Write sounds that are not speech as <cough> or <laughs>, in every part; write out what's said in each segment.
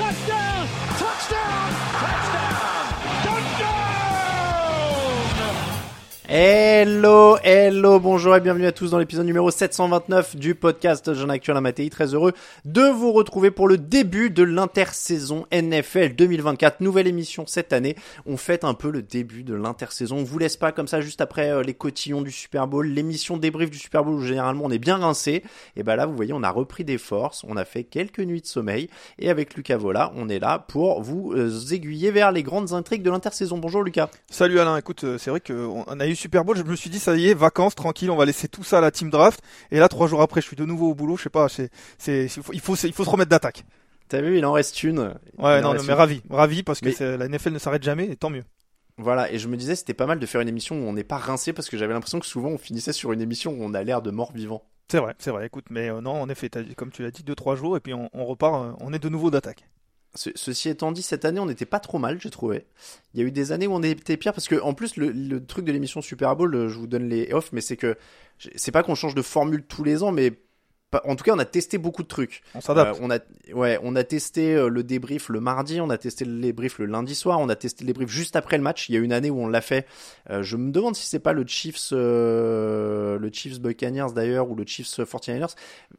Touchdown. Touchdown. Hello, hello, bonjour et bienvenue à tous dans l'épisode numéro 729 du podcast Jean Actuel à Matéi. Très heureux de vous retrouver pour le début de l'intersaison NFL 2024. Nouvelle émission cette année. On fête un peu le début de l'intersaison. On vous laisse pas comme ça juste après euh, les cotillons du Super Bowl, l'émission débrief du Super Bowl où généralement on est bien rincé. Et ben là, vous voyez, on a repris des forces. On a fait quelques nuits de sommeil. Et avec Lucas Vola, on est là pour vous euh, aiguiller vers les grandes intrigues de l'intersaison. Bonjour Lucas. Salut Alain, écoute, euh, c'est vrai qu'on a eu Super Bowl, je me suis dit ça y est, vacances, tranquille, on va laisser tout ça à la team draft. Et là, trois jours après, je suis de nouveau au boulot, je sais pas, c'est, c'est, il faut, il faut, se remettre d'attaque. T'as vu, il en reste une. Ouais, non, mais une. ravi, ravi parce que Mais- la NFL ne s'arrête jamais, et tant mieux. Voilà, et je me disais, c'était pas mal de faire une émission où on n'est pas rincé parce que j'avais l'impression que souvent on finissait sur une émission où on a l'air de mort vivant. C'est vrai, c'est vrai. Écoute, mais euh, non, en effet, comme tu l'as dit, deux trois jours, et puis on, on repart, euh, on est de nouveau d'attaque. Ce- ceci étant dit, cette année, on n'était pas trop mal, j'ai trouvé. Il y a eu des années où on était pire parce que, en plus, le, le truc de l'émission Super Bowl, euh, je vous donne les off, mais c'est que c'est pas qu'on change de formule tous les ans, mais en tout cas, on a testé beaucoup de trucs. On s'adapte. Euh, on a, ouais, on a testé euh, le débrief le mardi, on a testé le débrief le lundi soir, on a testé le débrief juste après le match. Il y a une année où on l'a fait. Euh, je me demande si c'est pas le Chiefs, euh, le Chiefs Buccaneers d'ailleurs ou le Chiefs 49ers.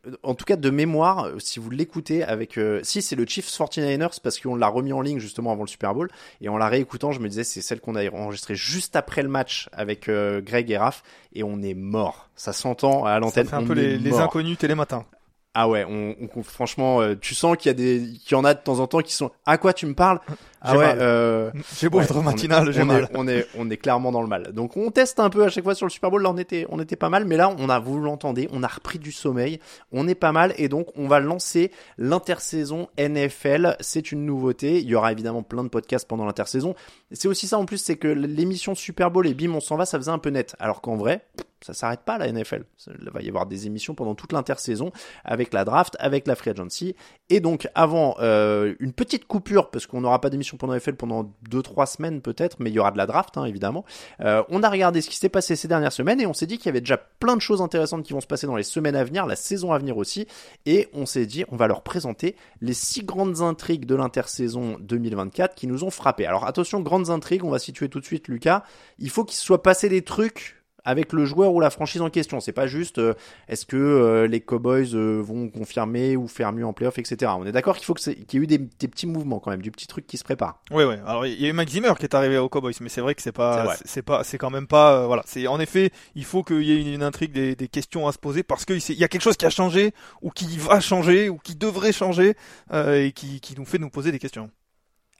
Euh, En tout cas, de mémoire, si vous l'écoutez avec, euh, si c'est le Chiefs 49ers parce qu'on l'a remis en ligne justement avant le Super Bowl et en la réécoutant, je me disais c'est celle qu'on a enregistrée juste après le match avec Greg et Raph et on est mort. Ça s'entend à Ça l'antenne. fait un peu les, inconnus télématin. Ah ouais, on, on- franchement, euh, tu sens qu'il y a des, qu'il y en a de temps en temps qui sont. À quoi tu me parles? Ah ouais. Euh, J'ai beau ouais, être on est- matinal, j'ai on mal. Est, on est, on est clairement dans le mal. Donc on teste un peu à chaque fois sur le Super Bowl. Là, on était, on était pas mal, mais là, on a, vous l'entendez, on a repris du sommeil. On est pas mal et donc on va lancer l'intersaison NFL. C'est une nouveauté. Il y aura évidemment plein de podcasts pendant l'intersaison. C'est aussi ça en plus, c'est que l'émission Super Bowl et bim, on s'en va, ça faisait un peu net. Alors qu'en vrai, ça s'arrête pas la NFL. Il va y avoir des émissions pendant toute l'intersaison avec la draft, avec la free agency. Et donc avant euh, une petite coupure parce qu'on n'aura pas d'émission pendant NFL pendant 2-3 semaines peut-être, mais il y aura de la draft hein, évidemment. Euh, on a regardé ce qui s'est passé ces dernières semaines et on s'est dit qu'il y avait déjà plein de choses intéressantes qui vont se passer dans les semaines à venir, la saison à venir aussi. Et on s'est dit on va leur présenter les six grandes intrigues de l'intersaison 2024 qui nous ont frappé. Alors attention, grandes intrigues, on va situer tout de suite Lucas. Il faut qu'il soit passé des trucs avec le joueur ou la franchise en question. C'est pas juste euh, est-ce que euh, les Cowboys euh, vont confirmer ou faire mieux en playoff, etc. On est d'accord qu'il faut qu'il y ait eu des, des petits mouvements quand même, du petit truc qui se prépare. Ouais, ouais. Alors il y a eu Mike Zimmer qui est arrivé aux Cowboys, mais c'est vrai que c'est pas, c'est pas, c'est quand même pas, euh, voilà. C'est en effet, il faut qu'il y ait une, une intrigue, des, des questions à se poser parce qu'il y a quelque chose qui a changé ou qui va changer ou qui devrait changer euh, et qui, qui nous fait nous poser des questions.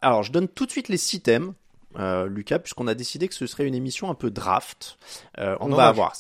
Alors, je donne tout de suite les six thèmes, euh, Lucas, puisqu'on a décidé que ce serait une émission un peu draft. Euh, on va avoir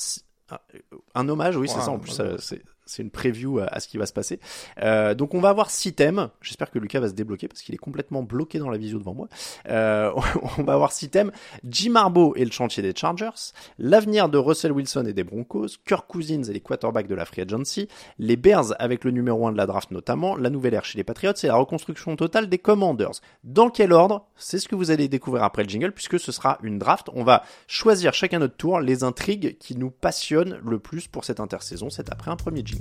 un hommage, oui, c'est ça. En plus, c'est c'est une preview à, ce qui va se passer. Euh, donc on va avoir six thèmes. J'espère que Lucas va se débloquer parce qu'il est complètement bloqué dans la visio devant moi. Euh, <laughs> on va avoir six thèmes. Jim Harbaugh et le chantier des Chargers, l'avenir de Russell Wilson et des Broncos, Kirk Cousins et les quarterbacks de la free agency, les Bears avec le numéro 1 de la draft notamment, la nouvelle ère chez les Patriots et la reconstruction totale des Commanders. Dans quel ordre? C'est ce que vous allez découvrir après le jingle puisque ce sera une draft. On va choisir chacun notre tour les intrigues qui nous passionnent le plus pour cette intersaison. C'est après un premier jingle.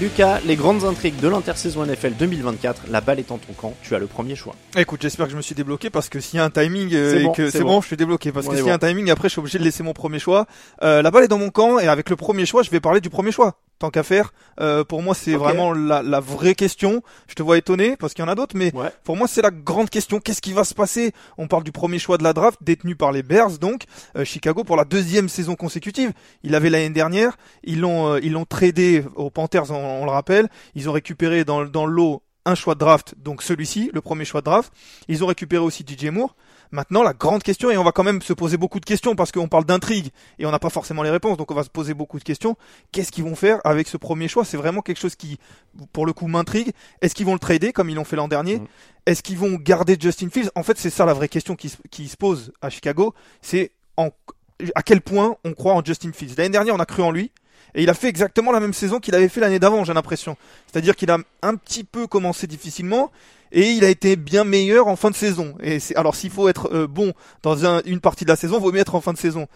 Lucas, les grandes intrigues de l'intersaison NFL 2024, la balle est en ton camp, tu as le premier choix. Écoute, j'espère que je me suis débloqué parce que s'il y a un timing euh, C'est bon, je suis débloqué parce On que s'il y a bon. un timing, après je suis obligé de laisser mon premier choix. Euh, la balle est dans mon camp et avec le premier choix, je vais parler du premier choix. Tant qu'à faire, euh, pour moi c'est vraiment la, la vraie question. Je te vois étonné parce qu'il y en a d'autres, mais Ouais. pour moi c'est la grande question. Qu'est-ce qui va se passer? On parle du premier choix de la draft détenu par les Bears, donc euh, Chicago pour la deuxième saison consécutive. Il l'avait l'année dernière. Ils l'ont euh, ils l'ont tradé aux Panthers, on, on le rappelle. Ils ont récupéré dans, dans le lot un choix de draft, donc celui-ci, le premier choix de draft. Ils ont récupéré aussi DJ Moore. Maintenant, la grande question, et on va quand même se poser beaucoup de questions parce qu'on parle d'intrigue et on n'a pas forcément les réponses, donc on va se poser beaucoup de questions. Qu'est-ce qu'ils vont faire avec ce premier choix? C'est vraiment quelque chose qui, pour le coup, m'intrigue. Est-ce qu'ils vont le trader comme ils l'ont fait l'an dernier? Mhm. Est-ce qu'ils vont garder Justin Fields? En fait, c'est ça la vraie question qui, se- qui se pose à Chicago. C'est à quel point on croit en Justin Fields? L'année dernière, on a cru en lui. Et il a fait exactement la même saison qu'il avait fait l'année d'avant, j'ai l'impression. C'est-à-dire qu'il a un petit peu commencé difficilement et il a été bien meilleur en fin de saison. Et alors s'il faut être euh, bon dans un- une partie de la saison, vaut mieux être en fin de saison.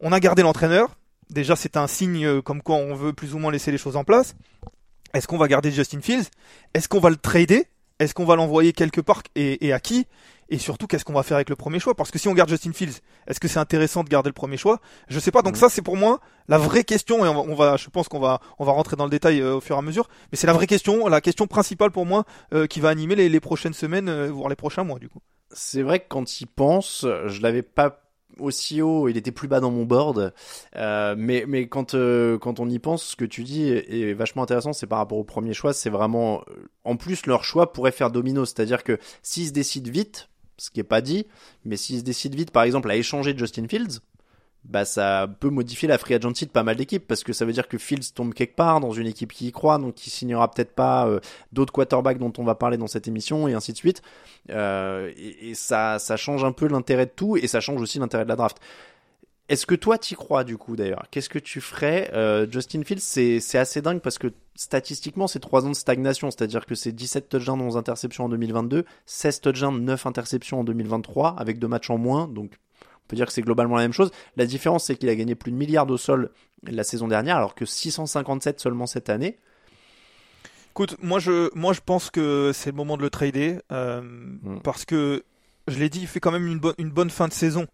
On a gardé l'entraîneur. Déjà, c'est un signe euh, comme quoi on veut plus ou moins laisser les choses en place. Est-ce qu'on va garder Justin Fields? Est-ce qu'on va le trader? Est-ce qu'on va l'envoyer quelque part et à qui? Et surtout, qu'est-ce qu'on va faire avec le premier choix? Parce que si on garde Justin Fields, est-ce que c'est intéressant de garder le premier choix? Je sais pas. Donc Mhm. ça, c'est pour moi la vraie question. Et on va, on va- je pense qu'on va, on va rentrer dans le détail euh, au fur et à mesure. Mais c'est la vraie question, la question principale pour moi euh, qui va animer les, les prochaines semaines, euh, voire les prochains mois, du coup. C'est vrai que quand il pense, je l'avais pas aussi haut, il était plus bas dans mon board. Euh, mais mais quand euh, quand on y pense, ce que tu dis est, est vachement intéressant. C'est par rapport au premier choix. C'est vraiment, euh, en plus leur choix pourrait faire domino. C'est-à-dire que s'ils se décident vite, ce qui est pas dit, mais s'ils se décident vite, par exemple, à échanger Justin Fields. Bah ça peut modifier la free agency de pas mal d'équipes parce que ça veut dire que Fields tombe quelque part dans une équipe qui y croit donc qui signera peut-être pas euh, d'autres quarterbacks dont on va parler dans cette émission et ainsi de suite euh, et, et ça, ça change un peu l'intérêt de tout et ça change aussi l'intérêt de la draft. Est-ce que toi t'y crois du coup d'ailleurs? Qu'est-ce que tu ferais Euh, Justin Fields, c'est assez dingue parce que statistiquement c'est 3 ans de stagnation, c'est-à-dire que c'est 17 touchdowns, 11 interceptions en 2022, 16 touchdowns, 9 interceptions en 2023 avec deux matchs en moins, donc on peut dire que c'est globalement la même chose. La différence c'est qu'il a gagné plus de milliards au sol la saison dernière alors que 657 seulement cette année. Écoute, moi je, moi je pense que c'est le moment de le trader euh, parce que je l'ai dit, il fait quand même une bonne fin de saison.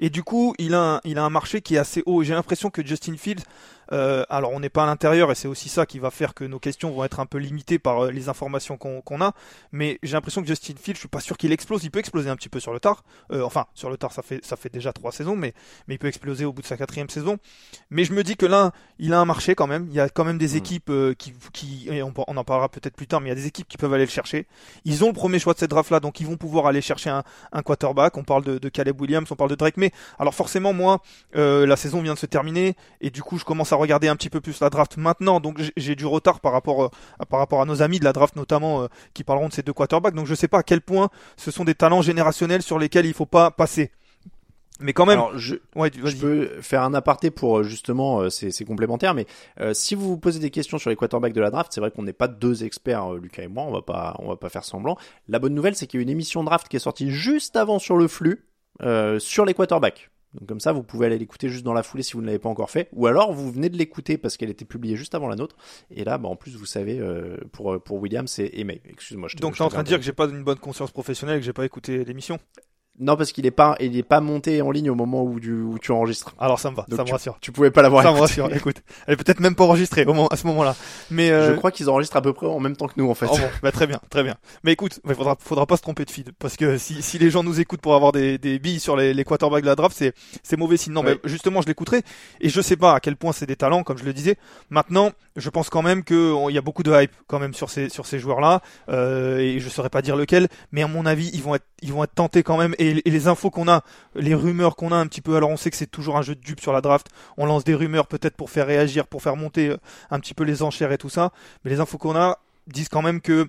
Et du coup, il a un, il a un marché qui est assez haut. J'ai l'impression que Justin Fields, euh, alors on n'est pas à l'intérieur et c'est aussi ça qui va faire que nos questions vont être un peu limitées par euh, les informations qu'on a. Mais j'ai l'impression que Justin Fields, je suis pas sûr qu'il explose. Il peut exploser un petit peu sur le tard. Euh, enfin, sur le tard, ça fait ça fait déjà trois saisons, mais mais il peut exploser au bout de sa quatrième saison. Mais je me dis que là, il a un marché quand même. Il y a quand même des Mm. équipes euh, qui qui et on, on en parlera peut-être plus tard, mais il y a des équipes qui peuvent aller le chercher. Ils ont le premier choix de cette draft là, donc ils vont pouvoir aller chercher un, un quarterback. On parle de, de Caleb Williams, on parle de Drake May. Alors forcément, moi, euh, la saison vient de se terminer et du coup, je commence à regarder un petit peu plus la draft maintenant. Donc j'ai- du retard par rapport euh, à, par rapport à nos amis de la draft notamment euh, qui parleront de ces deux quarterbacks. Donc je sais pas à quel point ce sont des talents générationnels sur lesquels il faut pas passer. Mais quand même, Alors, je, ouais, Je vas-y. peux faire un aparté pour euh, justement, euh, c'est complémentaire, mais euh, si vous vous posez des questions sur les quarterbacks de la draft, c'est vrai qu'on n'est pas deux experts, euh, Lucas et moi, on va pas, on va pas faire semblant. La bonne nouvelle, c'est qu'il y a une émission draft qui est sortie juste avant sur le flux sur les quarterbacks. Donc comme ça, vous pouvez aller l'écouter juste dans la foulée si vous ne l'avez pas encore fait, ou alors vous venez de l'écouter parce qu'elle était publiée juste avant la nôtre. Et là, bah, en plus, vous savez, euh, pour pour Williams et, et May. Excuse-moi. je te- Donc t'es en train de dire que j'ai pas une bonne conscience professionnelle et que j'ai pas écouté l'émission Non, parce qu'il est pas, il est pas monté en ligne au moment où, du, où tu enregistres. Alors ça me va, Donc ça me tu, rassure. tu pouvais pas l'avoir. Ça me rassure. Écoute, elle est peut-être même pas enregistrée au moment, à ce moment-là. Mais euh, Je crois qu'ils enregistrent à peu près en même temps que nous, en fait. Oh bon, bah très bien, très bien. Mais écoute, il faudra, faudra pas se tromper de feed, parce que si, si les gens nous écoutent pour avoir des, des billes sur les, les quarterbacks de la draft, c'est, c'est mauvais signe. Non, Ouais. mais justement, je l'écouterai, et je sais pas à quel point c'est des talents, comme je le disais. Maintenant, je pense quand même que on- il y a beaucoup de hype quand même sur ces, sur ces joueurs-là, euh, et je saurais pas dire lequel, mais à mon avis, ils vont être, ils vont être tentés quand même, et, les infos qu'on a, les rumeurs qu'on a un petit peu, alors on sait que c'est toujours un jeu de dupe sur la draft, on lance des rumeurs peut-être pour faire réagir, pour faire monter euh, un petit peu les enchères et tout ça, mais les infos qu'on a disent quand même que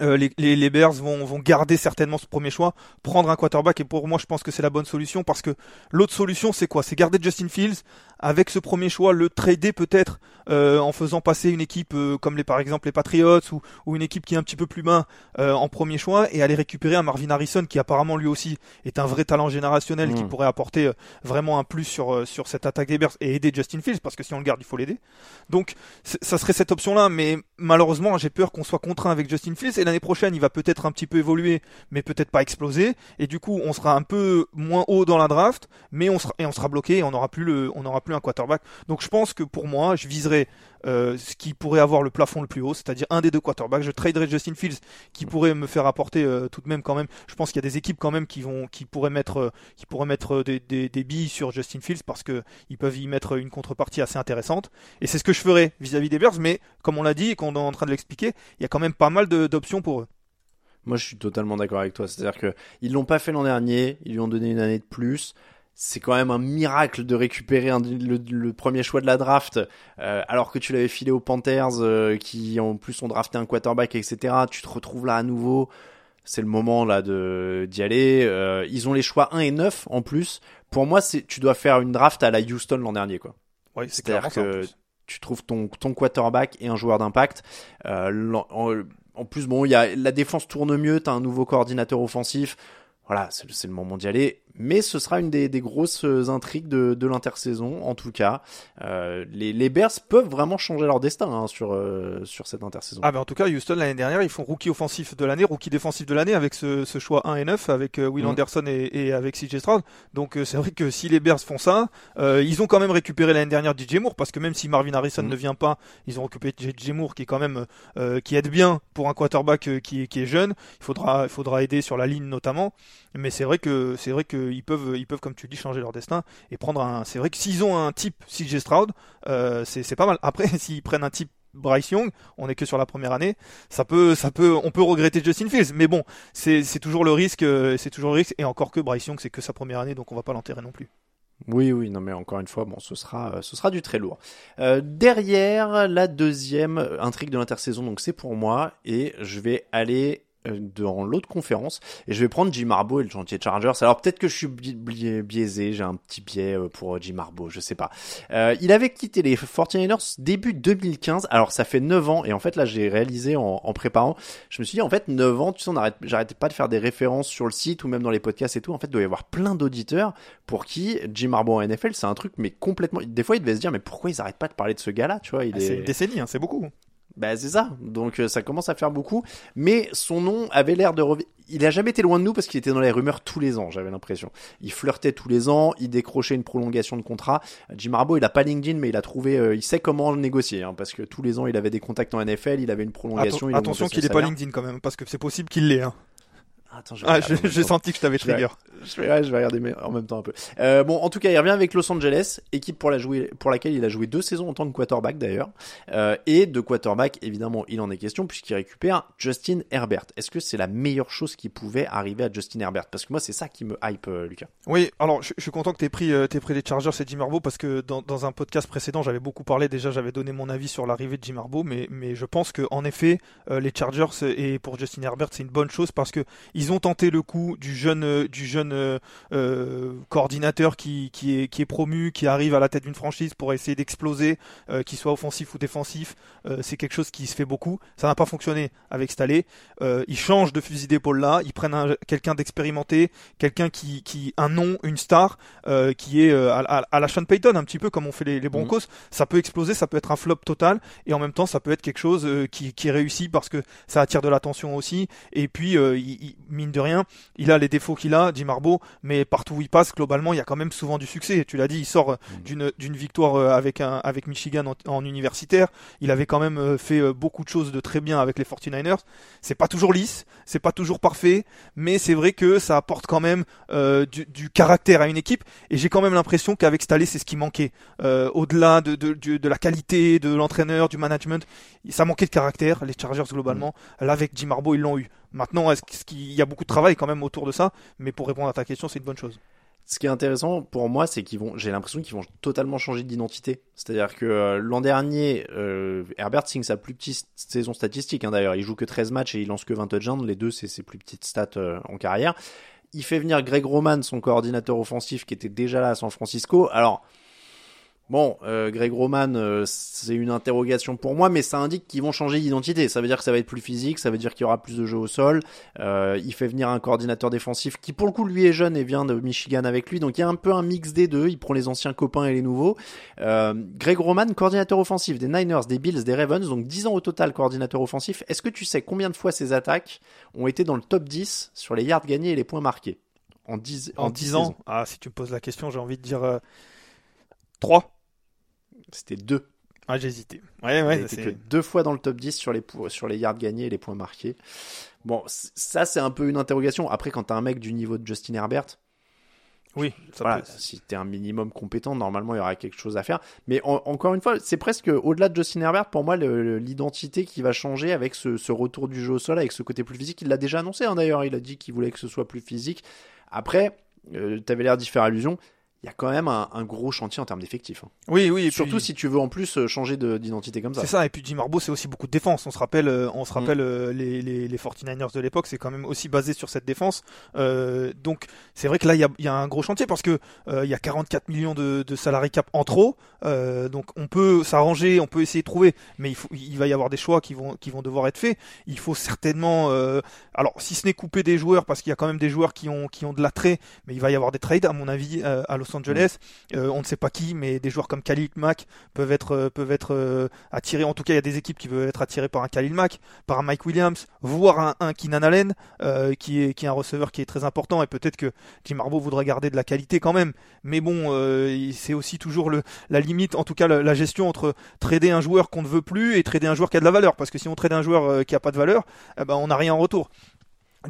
euh, les, Bears vont garder certainement ce premier choix, prendre un quarterback. Et pour moi je pense que c'est la bonne solution parce que l'autre solution c'est quoi? C'est garder Justin Fields avec ce premier choix, le trader peut-être euh, en faisant passer une équipe euh, comme les par exemple les Patriots ou, ou une équipe qui est un petit peu plus bas euh, en premier choix et aller récupérer un Marvin Harrison qui apparemment lui aussi est un vrai talent générationnel qui Mm. pourrait apporter euh, vraiment un plus sur, euh, sur cette attaque des Bears et aider Justin Fields parce que si on le garde il faut l'aider. Donc ça serait cette option-là, mais malheureusement j'ai peur qu'on soit contraint avec Justin Fields et l'année prochaine il va peut-être un petit peu évoluer, mais peut-être pas exploser et du coup on sera un peu moins haut dans la draft, mais on sera et on sera bloqué et on n'aura plus le on n'aura plus un quarterback. Donc je pense que pour moi je viserais euh, ce qui pourrait avoir le plafond le plus haut, c'est-à-dire un des deux quarterbacks. Je traderais Justin Fields qui pourrait me faire apporter euh, tout de même quand même. Je pense qu'il y a des équipes quand même qui vont qui pourraient mettre euh, qui pourraient mettre des, des, des billes sur Justin Fields parce que ils peuvent y mettre une contrepartie assez intéressante. Et c'est ce que je ferais vis-à-vis des Bears. Mais comme on l'a dit et qu'on est en train de l'expliquer, il y a quand même pas mal d'options pour eux. Moi, je suis totalement d'accord avec toi. C'est-à-dire que ils l'ont pas fait l'an dernier, ils lui ont donné une année de plus. C'est quand même un miracle de récupérer un- le, le premier choix de la draft, euh, alors que tu l'avais filé aux Panthers, euh, qui en plus ont drafté un quarterback, etc. Tu te retrouves là à nouveau. C'est le moment là de d'y aller. Euh, ils ont les choix 1 et 9 en plus. Pour moi, c'est tu dois faire une draft à la Houston l'an dernier, quoi. Ouais, c'est en que tu trouves ton, ton quarterback et un joueur d'impact. Euh, en, en plus, bon, il y a la défense tourne mieux, t'as un nouveau coordinateur offensif. Voilà, c'est le moment d'y aller. Mais ce sera une des, des grosses intrigues de, de l'intersaison, en tout cas. Euh, les, les Bears peuvent vraiment changer leur destin hein, sur, euh, sur cette intersaison. Ah ben en tout cas Houston l'année dernière ils font rookie offensif de l'année, rookie défensif de l'année avec ce, ce choix 1 et 9 avec euh, Will Mhm. Anderson et, et avec CJ Stroud. Donc euh, c'est vrai que si les Bears font ça, euh, ils ont quand même récupéré l'année dernière DJ Moore parce que même si Marvin Harrison Mhm. ne vient pas, ils ont récupéré DJ Moore qui est quand même euh, qui aide bien pour un quarterback euh, qui, est- qui est jeune. Il faudra il faudra aider sur la ligne notamment. Mais c'est vrai que c'est vrai qu'ils peuvent ils peuvent comme tu dis changer leur destin et prendre un. C'est vrai que s'ils ont un type CJ Stroud, euh, c'est pas mal. Après <laughs> s'ils prennent un type Bryce Young, on est que sur la première année, ça peut, ça peut, on peut regretter Justin Fields, mais bon, c'est, toujours le risque, euh, c'est toujours le risque, et encore que Bryce Young, c'est que sa première année, donc on va pas l'enterrer non plus. Oui, oui, non, mais encore une fois, bon, ce sera, euh, ce sera du très lourd. Derrière la deuxième intrigue de l'intersaison, donc c'est pour moi, et je vais aller dans l'autre conférence et je vais prendre Jim Harbaugh et le chantier Chargers. Alors peut-être que je suis bi- bi- biaisé, j'ai un petit biais euh, pour euh, Jim Harbaugh, je sais pas. Euh, il avait quitté les 49ers début 2015. Alors ça fait 9 ans et en fait là j'ai réalisé en, en préparant, je me suis dit en fait 9 ans, tu sais on arrête j'arrêtais pas de faire des références sur le site ou même dans les podcasts et tout. En fait, il doit y avoir plein d'auditeurs pour qui Jim Harbaugh en NFL, c'est un truc mais complètement des fois ils devaient se dire mais pourquoi ils arrêtent pas de parler de ce gars-là, tu vois, il Ah, est C'est une décennie, hein, c'est beaucoup. Bah c'est ça. Donc euh, ça commence à faire beaucoup. Mais son nom avait l'air de revenir. Il a jamais été loin de nous parce qu'il était dans les rumeurs tous les ans, j'avais l'impression. Il flirtait tous les ans, il décrochait une prolongation de contrat. Jim Harbaugh, il a pas LinkedIn, mais il a trouvé, euh, il sait comment négocier, hein, parce que tous les ans, il avait des contacts en NFL, il avait une prolongation. Il attention qu'il est pas. LinkedIn quand même, parce que c'est possible qu'il l'ait. Hein. Attends, je Ah, j'ai senti que je t'avais Je vais- trigger. Je vais, ouais, je vais regarder mais en même temps un peu. Euh, bon, en tout cas, il revient avec Los Angeles, équipe pour, la jouer, pour laquelle il a joué deux saisons en tant que quarterback d'ailleurs. Euh, et de quarterback, évidemment, il en est question puisqu'il récupère Justin Herbert. Est-ce que c'est la meilleure chose qui pouvait arriver à Justin Herbert? Parce que moi, c'est ça qui me hype, euh, Lucas. Oui, alors je, je suis content que tu aies pris, euh, t'aies pris les Chargers et Jim Harbaugh parce que dans, dans un podcast précédent, j'avais beaucoup parlé, déjà j'avais donné mon avis sur l'arrivée de Jim Harbaugh, mais, mais je pense que en effet, euh, les Chargers et pour Justin Herbert, c'est une bonne chose parce que ils ont tenté le coup du jeune, euh, du jeune euh, euh, coordinateur qui, qui, est, qui est promu, qui arrive à la tête d'une franchise pour essayer d'exploser, euh, qu'il soit offensif ou défensif. Euh, c'est quelque chose qui se fait beaucoup. Ça n'a pas fonctionné avec Staley. Euh, ils changent de fusil d'épaule là, ils prennent un- quelqu'un d'expérimenté, quelqu'un qui, qui un nom, une star, euh, qui est à, à- à la Sean Payton, un petit peu comme on fait les, les Broncos. Ça peut exploser, ça peut être un flop total, et en même temps, ça peut être quelque chose euh, qui, qui est réussi parce que ça attire de l'attention aussi. Et puis, euh, il- il- mine de rien, il a les défauts qu'il a, Jim Harbaugh, mais partout où il passe, globalement, il y a quand même souvent du succès. Tu l'as dit, il sort euh, Mm. d'une victoire euh, avec un avec Michigan en, en universitaire. Il avait quand même euh, fait beaucoup de choses de très bien avec les 49ers. C'est pas toujours lisse, c'est pas toujours parfait, mais c'est vrai que ça apporte quand même euh, du, du caractère à une équipe. Et j'ai quand même l'impression qu'avec Staley, c'est ce qui manquait. Euh, Au-delà de, de, de, de la qualité de l'entraîneur, du management, ça manquait de caractère. Les Chargers globalement, là avec Jim Harbaugh, ils l'ont eu. Maintenant, est-ce qu'il y a beaucoup de travail quand même autour de ça Mais pour répondre à ta question, c'est une bonne chose. Ce qui est intéressant pour moi, c'est qu'ils vont, j'ai l'impression qu'ils vont totalement changer d'identité. C'est-à-dire que euh, l'an dernier, euh, Herbert signe sa plus petite saison statistique. Hein, D'ailleurs, il joue que 13 matchs et il lance que 20 touchdowns. Les deux, c'est ses plus petites stats euh, en carrière. Il fait venir Greg Roman, son coordinateur offensif, qui était déjà là à San Francisco. Alors, bon, euh, Greg Roman, euh, c'est une interrogation pour moi, mais ça indique qu'ils vont changer d'identité. Ça veut dire que ça va être plus physique, ça veut dire qu'il y aura plus de jeux au sol. Euh, il fait venir un coordinateur défensif qui, pour le coup, lui est jeune et vient de Michigan avec lui. Donc il y a un peu un mix des deux. Il prend les anciens copains et les nouveaux. Euh, Greg Roman, coordinateur offensif des Niners, des Bills, des Ravens. Donc 10 ans au total coordinateur offensif. Est-ce que tu sais combien de fois ces attaques ont été dans le top 10 sur les yards gagnés et les points marqués? En 10, En 10 10 ans, saisons ah, si tu me poses la question, j'ai envie de dire euh, 3. C'était deux. Ah, j'ai hésité. Ouais, ouais, que deux fois dans le top 10 sur les, sur les yards gagnés et les points marqués. Bon, ça c'est un peu une interrogation. Après, quand t'as un mec du niveau de Justin Herbert, oui, ça voilà, peut- si t'es un minimum compétent, normalement il y aura quelque chose à faire. Mais en- encore une fois, c'est presque au-delà de Justin Herbert, pour moi, l'identité qui va changer avec ce, ce retour du jeu au sol, avec ce côté plus physique. Il l'a déjà annoncé hein, d'ailleurs, il a dit qu'il voulait que ce soit plus physique. Après, euh, t'avais l'air d'y faire allusion. Il y a quand même un, un gros chantier en termes d'effectifs. hein. oui, oui. et Surtout puis- si tu veux en plus euh, changer de- d'identité comme ça. C'est ça, et puis Jim Harbaugh, c'est aussi beaucoup de défense. On se rappelle, euh, on se Mm. rappelle euh, les, les, les 49ers de l'époque, c'est quand même aussi basé sur cette défense. Euh, donc, c'est vrai que là, il y a, il y a un gros chantier parce que euh, il y a 44 millions de, de salariés cap en trop. Euh, donc, on peut s'arranger, on peut essayer de trouver, mais il, faut, il va y avoir des choix qui vont, qui vont devoir être faits. Il faut certainement, euh, alors, si ce n'est couper des joueurs, parce qu'il y a quand même des joueurs qui ont, qui ont de l'attrait, mais il va y avoir des trades, à mon avis, à Los Angeles. Euh, on ne sait pas qui, mais des joueurs comme Khalil Mack peuvent être euh, euh, attirés. En tout cas, il y a des équipes qui peuvent être attirées par un Khalil Mack, par un Mike Williams, voire un, un Allen, qui est un receveur qui est très important. Et peut-être que Jim Harbaugh voudrait garder de la qualité quand même. Mais bon, c'est aussi toujours la limite, en tout cas la, gestion entre trader un joueur qu'on ne veut plus et trader un joueur qui a de la valeur. Parce que si on trade un joueur qui a pas de valeur, eh ben on n'a rien en retour.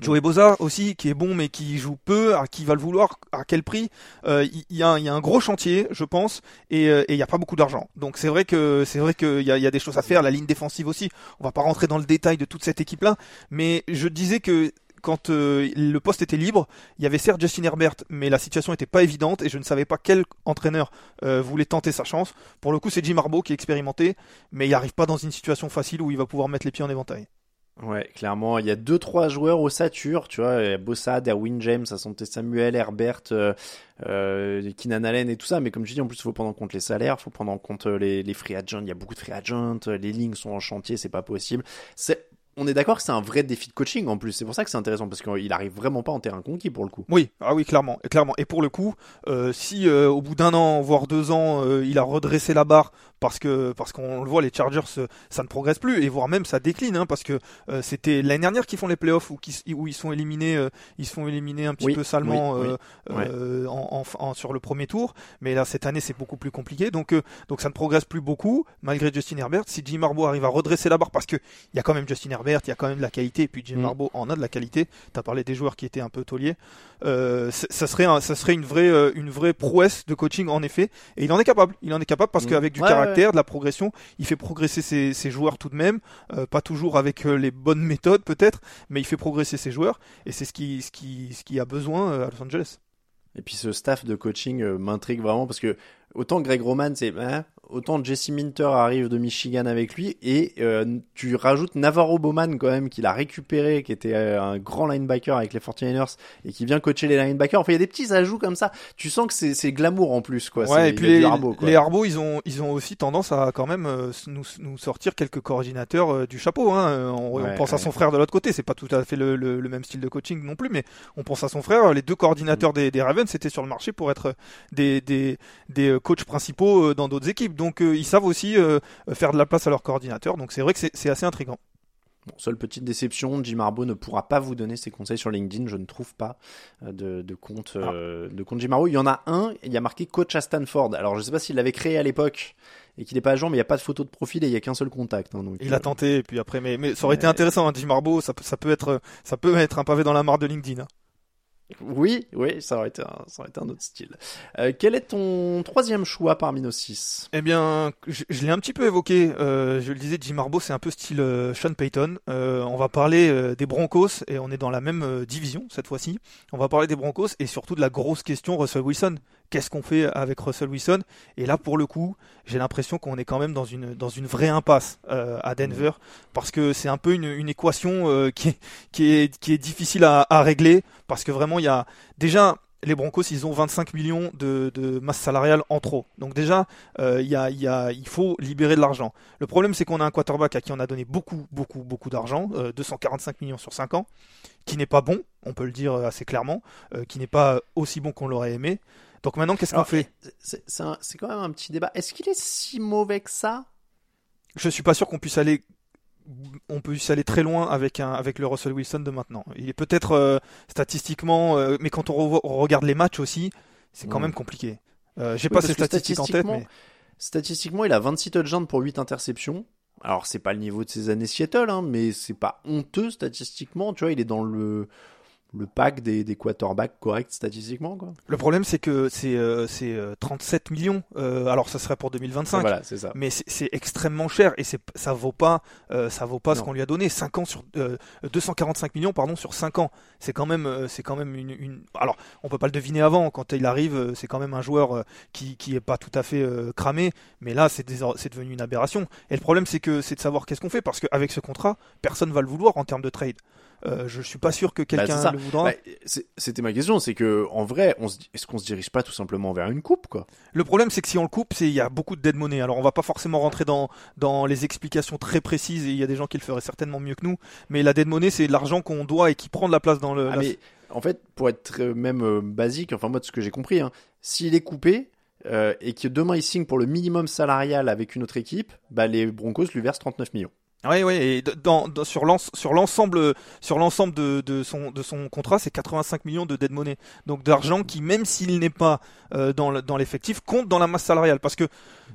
Joey Boza aussi, qui est bon mais qui joue peu, à qui va le vouloir, à quel prix Euh, Il il y, a un- y a un gros chantier, je pense, et euh, et il n'y a pas beaucoup d'argent. Donc c'est vrai que c'est vrai qu'il y a, y a des choses à faire. La ligne défensive aussi. On va pas rentrer dans le détail de toute cette équipe-là, mais je disais que quand euh, le poste était libre, il y avait certes Justin Herbert, mais la situation n'était pas évidente et je ne savais pas quel entraîneur euh, voulait tenter sa chance. Pour le coup, c'est Jim Harbaugh qui est expérimenté, mais il n'arrive pas dans une situation facile où il va pouvoir mettre les pieds en éventail. Ouais, clairement, il y a deux trois joueurs au Satur, tu vois, Bossa, Derwin James, Asante Samuel, Herbert, euh, euh, Keenan Allen et tout ça, mais comme je dis, en plus, il faut prendre en compte les salaires, faut prendre en compte euh, les, les free agents, il y a beaucoup de free agents, euh, les lignes sont en chantier, c'est pas possible. C'est on est d'accord que c'est un vrai défi de coaching en plus. C'est pour ça que c'est intéressant parce qu'il arrive vraiment pas en terrain conquis pour le coup. Oui, ah oui, clairement, clairement. Et pour le coup, euh, si euh, au bout d'un an, voire deux ans, euh, il a redressé la barre parce que parce qu'on le voit, les Chargers, euh, ça ne progresse plus et voire même ça décline, hein, parce que euh, c'était l'année dernière qu'ils font les playoffs où, qui- où ils sont éliminés, euh, ils se font éliminer un petit Oui, peu salement oui, euh, oui. Ouais. en, en- en- sur le premier tour. Mais là, cette année, c'est beaucoup plus compliqué, donc donc ça ne progresse plus beaucoup malgré Justin Herbert. Si Jim Harbaugh arrive à redresser la barre, parce que il y a quand même Justin Herbert, il y a quand même de la qualité, et puis Jim Mm. Harbaugh en a de la qualité. T'as parlé des joueurs qui étaient un peu tauliers. Ça serait un- ça serait une vraie une vraie prouesse de coaching en effet et il en est capable il en est capable parce Mm. qu'avec du Ouais, caractère de la progression. Il fait progresser ses, joueurs tout de même. Euh, pas toujours avec euh, les bonnes méthodes peut-être mais il fait progresser ses joueurs. Et c'est ce qui ce qui ce qui a besoin euh, à Los Angeles. Et puis ce staff de coaching m'intrigue vraiment parce que autant Greg Roman c'est hein, autant Jesse Minter arrive de Michigan avec lui et euh, tu rajoutes Navarro Bowman quand même qu'il a récupéré qui était euh, un grand linebacker avec les 49ers et qui vient coacher les linebackers. Enfin il y a des petits ajouts comme ça. Tu sens que c'est c'est glamour en plus quoi. Ouais et puis les Harbaugh, quoi. les Harbaugh, ils ont ils ont aussi tendance à quand même euh, nous nous sortir quelques coordinateurs euh, du chapeau hein. On, Ouais, pense à son frère de l'autre côté c'est pas tout à fait le, le, le même style de coaching non plus mais on pense à son frère les deux Mm. coordinateurs des, des Ravens c'était sur le marché pour être des des des coachs principaux dans d'autres équipes donc euh, ils savent aussi euh, faire de la place à leurs coordinateurs donc c'est vrai que c'est assez intrigant Bon, seule petite déception, Jim Harbaugh ne pourra pas vous donner ses conseils sur LinkedIn. Je ne trouve pas euh, de, de compte euh, de compte Jim Harbaugh. Il y en a un, il y a marqué coach à Stanford. Alors je sais pas s'il l'avait créé à l'époque et qu'il n'est pas à jour, mais il n'y a pas de photo de profil et il y a qu'un seul contact. hein, donc, Il euh, a tenté, et puis après, mais, mais ça aurait été intéressant, hein, Jim Harbaugh, ça, peut- ça peut être, ça peut être un pavé dans la mare de LinkedIn. hein. Oui, oui, ça aurait été un, autre style. Euh, quel est ton troisième choix parmi nos six? Eh bien, je, l'ai un petit peu évoqué. euh, je le disais, Jim Harbaugh, c'est un peu style euh, Sean Payton. Euh, on va parler des Broncos et on est dans la même division cette fois-ci. On va parler des Broncos et surtout de la grosse question Russell Wilson. Qu'est-ce qu'on fait avec Russell Wilson Et là, pour le coup, j'ai l'impression qu'on est quand même dans une dans une vraie impasse euh, à Denver parce que c'est un peu une, équation euh, qui est qui est difficile à, régler parce que vraiment il y a déjà les Broncos, ils ont 25 millions de, masse salariale en trop. Donc déjà, euh, il y a, il faut libérer de l'argent. Le problème, c'est qu'on a un quarterback à qui on a donné beaucoup, beaucoup, beaucoup d'argent, euh, 245 millions sur 5 ans, qui n'est pas bon, on peut le dire assez clairement, qui n'est pas aussi bon qu'on l'aurait aimé. Donc maintenant, qu'est-ce qu'on fait C'est c'est quand même un petit débat. Est-ce qu'il est si mauvais que ça? Je suis pas sûr qu'on puisse aller on puisse aller très loin avec un avec le Russell Wilson de maintenant. Il est peut-être euh, statistiquement, euh, mais quand on, regarde les matchs aussi, c'est quand même compliqué. Euh, J'ai Oui, pas ces que statistiques en tête, mais Statistiquement, il a 26 touchdowns pour 8 interceptions. Alors, c'est pas le niveau de ses années Seattle, hein, mais c'est pas honteux statistiquement. Tu vois, il est dans le, le pack des, des quarterbacks corrects statistiquement. Quoi. le problème c'est que c'est euh, c'est euh, 37 millions. Euh, alors ça serait pour 2025. Voilà, c'est ça. Mais c'est- extrêmement cher et ça vaut pas euh, ça vaut pas ce qu'on lui a donné 5 ans sur euh, 245 millions pardon sur 5 ans c'est quand même euh, c'est quand même une, une alors on peut pas le deviner avant quand il arrive euh, c'est quand même un joueur euh, qui qui est pas tout à fait euh, cramé mais là c'est devenu une aberration et le problème c'est que c'est de savoir qu'est-ce qu'on fait parce qu'avec ce contrat personne va le vouloir en termes de trade euh, je suis pas sûr que Bah, quelqu'un ça. le voudra Bah, C'était ma question, c'est que en vrai, est-ce qu'on se dirige pas tout simplement vers une coupe, quoi? Le problème, c'est que si on le coupe, c'est il y a beaucoup de dead money. Alors, on va pas forcément rentrer dans dans les explications très précises et il y a des gens qui le feraient certainement mieux que nous. Mais la dead money, c'est l'argent qu'on doit et qui prend de la place dans le. Ah, la- mais en fait, pour être très- même euh, basique, enfin moi de ce que j'ai compris, hein, s'il est coupé euh, et que demain il signe pour le minimum salarial avec une autre équipe, bah les Broncos lui versent 39 millions. Oui, oui. Et dans, dans- sur l'ens- sur l'ensemble sur l'ensemble de, de son de son contrat, c'est 85 millions de dead money. Donc d'argent qui, même s'il n'est pas euh, dans le- dans l'effectif, compte dans la masse salariale. Parce que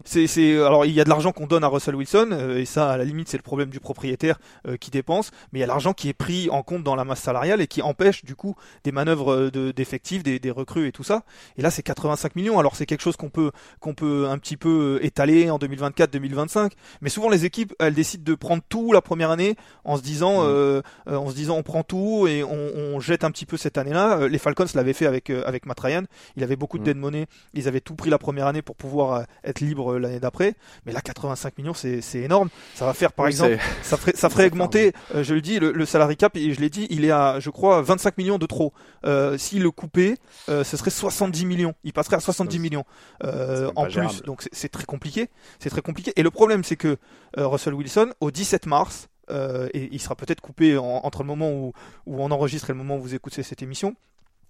c'est alors il y a de l'argent qu'on donne à Russell Wilson euh, et ça à la limite c'est le problème du propriétaire euh, qui dépense. Mais il y a l'argent qui est pris en compte dans la masse salariale et qui empêche du coup des manœuvres euh, de d'effectifs, des, des recrues et tout ça. Et là c'est 85 millions. Alors c'est quelque chose qu'on peut qu'on peut un petit peu euh, étaler en 2024-2025. Mais souvent les équipes elles décident de prendre tout la première année en se disant Mm. euh, euh, en se disant on prend tout et on, on jette un petit peu cette année-là. Euh, Les Falcons l'avaient fait avec avec Matt Ryan. Il avait beaucoup de Mm. dead money. Ils avaient tout pris la première année pour pouvoir être libre l'année d'après. Mais là 85 millions c'est c'est énorme. Ça va faire par Oui, exemple ça ferait, ça ferait augmenter, euh, je le dis, le, le salary cap, et je l'ai dit, il est à, je crois, 25 millions de trop. Euh, S'il le coupait, ce serait 70 millions. Il passerait à 70 C'est- millions en plus. gérable. Donc c'est- très compliqué. C'est très compliqué. Et le problème, c'est que Russell Wilson, au 17 mars, euh, et il sera peut-être coupé en- entre le moment où, où on enregistre et le moment où vous écoutez cette émission,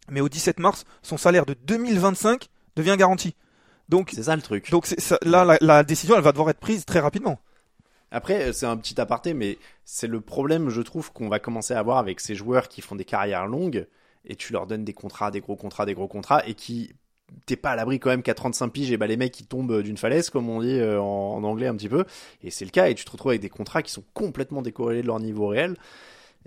mais au 17 mars, son salaire de 2025 devient garanti. Donc, C'est ça le truc. donc ça- là, la, la décision, elle va devoir être prise très rapidement. Après, euh, c'est un petit aparté, mais c'est le problème, je trouve, qu'on va commencer à avoir avec ces joueurs qui font des carrières longues et tu leur donnes des contrats, des gros contrats, des gros contrats et qui t'es pas à l'abri quand même qu'à 35 piges et bah les mecs qui tombent d'une falaise comme on dit euh, en, en anglais un petit peu. Et c'est le cas et tu te retrouves avec des contrats qui sont complètement décorrélés de leur niveau réel.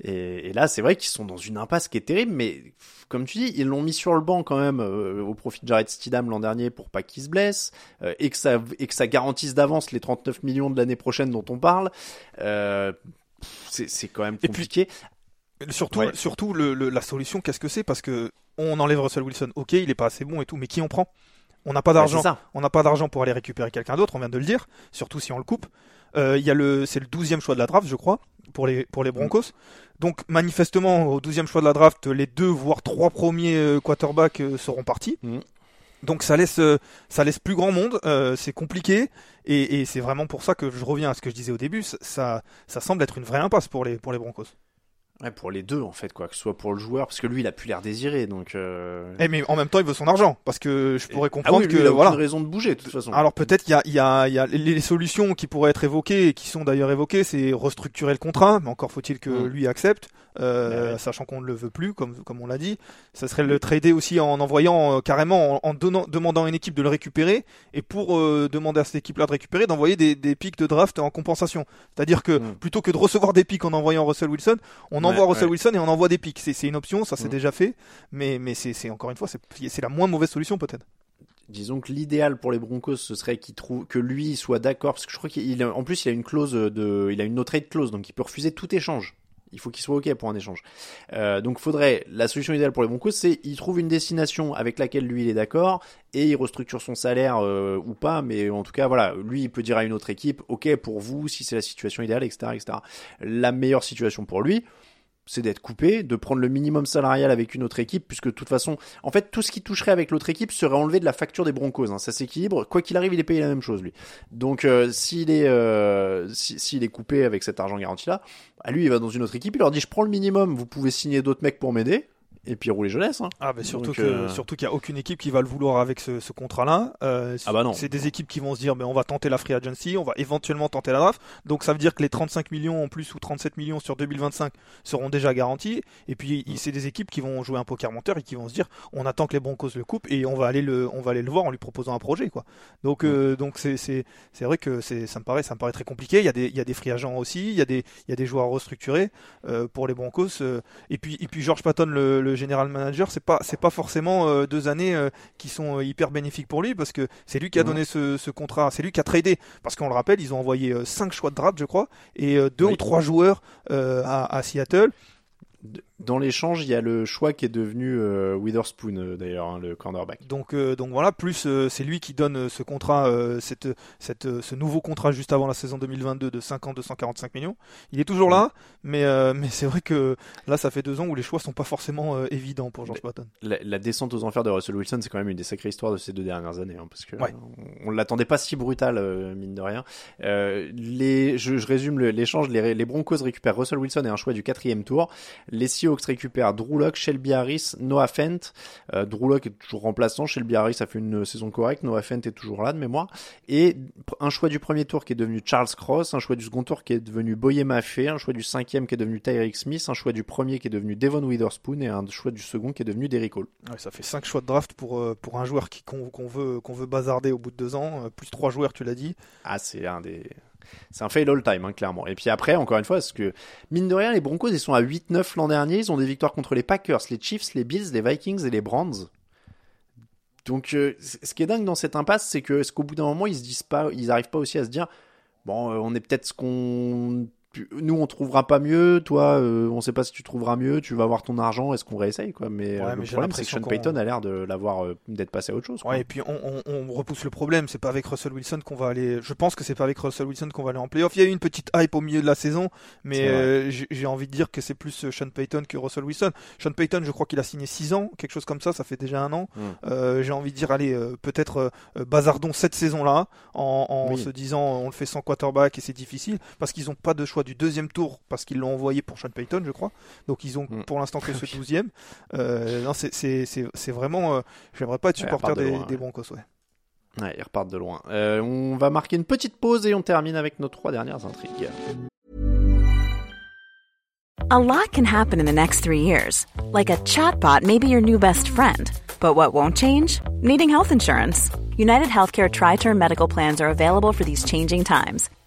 Et, et là c'est vrai qu'ils sont dans une impasse qui est terrible mais comme tu dis ils l'ont mis sur le banc quand même euh, au profit de Jared Stidham l'an dernier pour pas qu'il se blesse euh, et que ça et que ça garantisse d'avance les 39 millions de l'année prochaine dont on parle euh, c'est quand même Et puis- compliqué. Surtout, Ouais. surtout le, le- la solution, qu'est-ce que c'est? Parce que on enlève Russell Wilson. Ok, il est pas assez bon et tout, mais qui on prend? On n'a pas Ouais, d'argent. on n'a pas d'argent pour aller récupérer quelqu'un d'autre. On vient de le dire. Surtout si on le coupe. Euh, Il y a le, c'est le 12e choix de la draft, je crois, pour les pour les Broncos. Donc manifestement, au 12e choix de la draft, les deux voire trois premiers euh, quarterbacks euh, seront partis. Mhm. Donc ça laisse euh, ça laisse plus grand monde. euh, c'est compliqué et, et c'est vraiment pour ça que je reviens à ce que je disais au début. Ça, ça semble être une vraie impasse pour les pour les Broncos. Ouais, pour les deux en fait, quoi, que ce soit pour le joueur, parce que lui il a plus l'air désiré, donc. Euh... Eh, mais en même temps il veut son argent, parce que je pourrais ah comprendre oui, lui, que il a voilà. aucune raison de bouger de toute façon. Alors peut-être qu'il y a, il y, a, il y a les solutions qui pourraient être évoquées et qui sont d'ailleurs évoquées, c'est restructurer le contrat, mais encore faut-il que Mm. lui accepte, euh, Ouais. sachant qu'on ne le veut plus, comme, comme on l'a dit. Ça serait le trader aussi en envoyant euh, carrément, en, en donnant, demandant à une équipe de le récupérer, et pour euh, demander à cette équipe-là de récupérer, d'envoyer des, des pics de draft en compensation. C'est-à-dire que Mm. plutôt que de recevoir des pics en envoyant Russell Wilson, on Ouais, envoie Russell ouais. Wilson et on envoie des pics. C'est une option, ça c'est Mm. déjà fait, mais, mais c'est encore une fois, c'est la moins mauvaise solution peut-être. Disons que l'idéal pour les Broncos, ce serait qu'il trouve que lui soit d'accord, parce que je crois qu'il en plus il a une clause de, il a une no trade clause, donc il peut refuser tout échange. Il faut qu'il soit ok pour un échange. Euh, donc faudrait la solution idéale pour les Broncos, c'est il trouve une destination avec laquelle lui il est d'accord et il restructure son salaire euh, ou pas, mais en tout cas voilà, lui il peut dire à une autre équipe, ok pour vous si c'est la situation idéale, etc., etc. La meilleure situation pour lui, c'est d'être coupé, de prendre le minimum salarial avec une autre équipe, puisque de toute façon, en fait, tout ce qui toucherait avec l'autre équipe serait enlevé de la facture des Broncos. hein. Ça s'équilibre. Quoi qu'il arrive, il est payé la même chose, lui. Donc, euh, s'il est, euh, si- s'il est coupé avec cet argent garanti-là, à lui, il va dans une autre équipe, il leur dit, je prends le minimum, vous pouvez signer d'autres mecs pour m'aider, et puis rouler jeunesse. Hein. Ah, mais surtout Donc, que euh, surtout qu'il y a aucune équipe qui va le vouloir avec ce, ce contrat-là. Euh, Ah bah non. C'est des équipes qui vont se dire, mais on va tenter la free agency, on va éventuellement tenter la draft. Donc ça veut dire que les 35 millions en plus ou 37 millions sur 2025 seront déjà garantis. Et puis il- c'est des équipes qui vont jouer un poker menteur et qui vont se dire, on attend que les Broncos le coupent et on va aller le on va aller le voir en lui proposant un projet quoi. Donc euh, donc c'est c'est vrai que c'est ça me paraît ça me paraît très compliqué. Il y a des il y a des free agents aussi, il y a des il y a des joueurs restructurés euh, pour les Broncos. euh, et puis et puis George Patton le, le general manager c'est pas c'est pas forcément euh, deux années euh, qui sont euh, hyper bénéfiques pour lui parce que c'est lui qui a Mhm. donné ce, ce contrat c'est lui qui a tradé parce qu'on le rappelle ils ont envoyé cinq choix de draft je crois et deux Oui. ou trois joueurs à, à Seattle Dans l'échange, il y a le choix qui est devenu euh, Witherspoon, euh, d'ailleurs, hein, le cornerback. donc euh, donc voilà plus euh, c'est lui qui donne euh, ce contrat euh, cette cette ce nouveau contrat juste avant la saison 2022 de 5 ans 245 millions il est toujours là mais euh, mais c'est vrai que là ça fait deux ans où les choix sont pas forcément euh, évidents pour George Patton La, la descente aux enfers de Russell Wilson, c'est quand même une des sacrées histoires de ces deux dernières années, hein, parce que Ouais. on, on l'attendait pas si brutal, euh, mine de rien. Euh, les, je, je résume le- l'échange. Les, les Broncos récupèrent Russell Wilson et un choix du quatrième tour. Les Seahawks récupèrent Drew Shelby Harris, Noah Fent. Euh, Drew est toujours remplaçant. Shelby Harris a fait une saison correcte. Noah Fent est toujours là de mémoire. Et un choix du premier tour qui est devenu Charles Cross, un choix du second tour qui est devenu Boye Maffei, un choix du cinquième qui est devenu Tyreek Smith, un choix du premier qui est devenu Devon Witherspoon et un choix du second qui est devenu Derrick Hall. Ouais, ça fait 5 choix de draft pour, euh, pour un joueur qu'on veut, qu'on veut bazarder au bout de deux ans, euh, plus trois joueurs, tu l'as dit. Ah, c'est un des. C'est un fail all time, hein, clairement. Et puis après, encore une fois, parce que, mine de rien, les Broncos, ils sont à 8-9 l'an dernier. Ils ont des victoires contre les Packers, les Chiefs, les Bills, les Vikings et les Brands. Donc, euh, ce qui est dingue dans cette impasse, c'est que, est-ce qu'au bout d'un moment, ils se disent pas, ils arrivent pas aussi à se dire, bon, euh, on est peut-être ce qu'on, nous, on trouvera pas mieux, toi, euh, on sait pas si tu trouveras mieux, tu vas avoir ton argent, est-ce qu'on réessaye, quoi? Mais, Ouais, euh, mais le problème, c'est que Sean Payton a l'air de l'avoir, euh, d'être passé à autre chose, quoi. Ouais, et puis on, on- on repousse le problème, c'est pas avec Russell Wilson qu'on va aller. Je pense que c'est pas avec Russell Wilson qu'on va aller en playoff. Il y a eu une petite hype au milieu de la saison, mais euh, j'ai envie de dire que c'est plus Sean Payton que Russell Wilson. Sean Payton, je crois qu'il a signé 6 ans, quelque chose comme ça, ça fait déjà un an. Mm. Euh, j'ai envie de dire, allez, peut-être bazardons cette saison-là en, en Oui. se disant on le fait sans quarterback et c'est difficile parce qu'ils ont pas de choix du deuxième tour parce qu'ils l'ont envoyé pour Sean Payton, je crois. Donc ils ont Mm. pour l'instant que <laughs> ce douzième. Euh, non, c'est- c'est c'est- c'est vraiment. euh, J'aimerais pas être supporter de des, loin, des ouais. Broncos, ouais. Ouais, ils repartent de loin. Euh, on va marquer une petite pause et on termine avec nos trois dernières intrigues. A lot can happen in the next three years. Like a chatbot may be your new best friend. But what won't change? Needing health insurance. United Healthcare Tri Term Medical Plans are available for these changing times.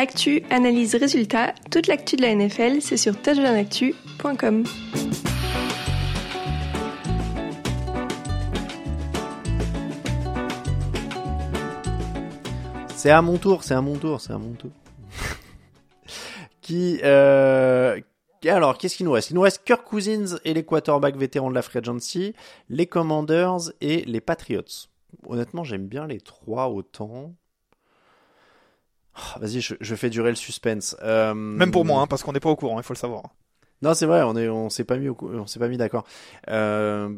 Actu, analyse, résultat, toute l'actu de la NFL, c'est sur touchdownactu.com. C'est à mon tour, c'est à mon tour, c'est à mon tour. <laughs> qui, euh, alors, qu'est-ce qu'il nous reste? Il nous reste Kirk Cousins et les quarterbacks vétérans de la Free Agency, les Commanders et les Patriots. Honnêtement, j'aime bien les trois autant. Oh, Vas-y, je, je fais durer le suspense. Euh, Même pour moi, hein, parce qu'on n'est pas au courant, il faut le savoir. Non, c'est vrai, on est, on s'est pas mis, au cou- on s'est pas mis d'accord. Euh.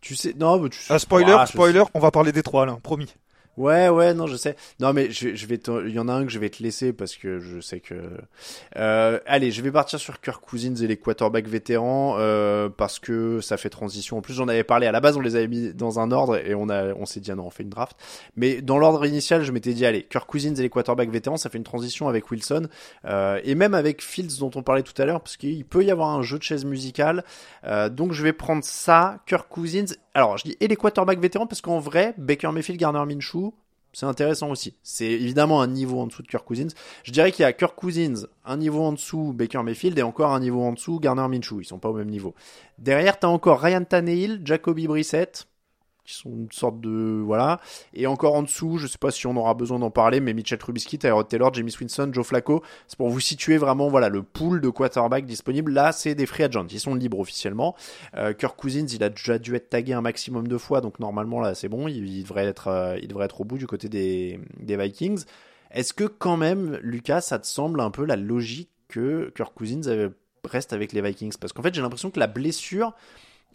Tu sais, non, mais tu sais. Ah, spoiler, Ah, spoiler, on va parler des trois là, promis. Ouais, ouais, non, je sais. Non, mais je, je vais te- il y en a un que je vais te laisser parce que je sais que. Euh, allez, je vais partir sur Kirk Cousins et les quarterbacks vétérans euh, parce que ça fait transition. En plus, j'en avais parlé à la base, on les avait mis dans un ordre et on a, on s'est dit ah non, on fait une draft. Mais dans l'ordre initial, je m'étais dit allez, Kirk Cousins et les quarterbacks vétérans, ça fait une transition avec Wilson euh, et même avec Fields dont on parlait tout à l'heure parce qu'il peut y avoir un jeu de chaise musicale. Euh, donc je vais prendre ça, Kirk Cousins. Alors je dis et les quarterbacks vétérans parce qu'en vrai, Baker Mayfield, Garner Minshew, c'est intéressant aussi. C'est évidemment un niveau en dessous de Kirk Cousins. Je dirais qu'il y a Kirk Cousins, un niveau en dessous Baker Mayfield et encore un niveau en dessous Garner Minshew. Ils sont pas au même niveau. Derrière, t'as encore Ryan Tannehill, Jacoby Brissett, qui sont une sorte de voilà. Et encore en dessous, je sais pas si on aura besoin d'en parler, mais Mitchell Trubisky, Tyrod Taylor, Jamie Winston, Joe Flacco. C'est pour vous situer vraiment voilà le pool de quarterbacks disponibles. Là, c'est des free agents. Ils sont libres officiellement. Euh, Kirk Cousins, il a déjà dû être tagué un maximum de fois, donc normalement là, c'est bon. Il, devrait être, euh, il devrait être au bout du côté des, des Vikings. Est-ce que quand même, Lucas, ça te semble un peu la logique que Kirk Cousins avait- reste avec les Vikings? Parce qu'en fait, j'ai l'impression que la blessure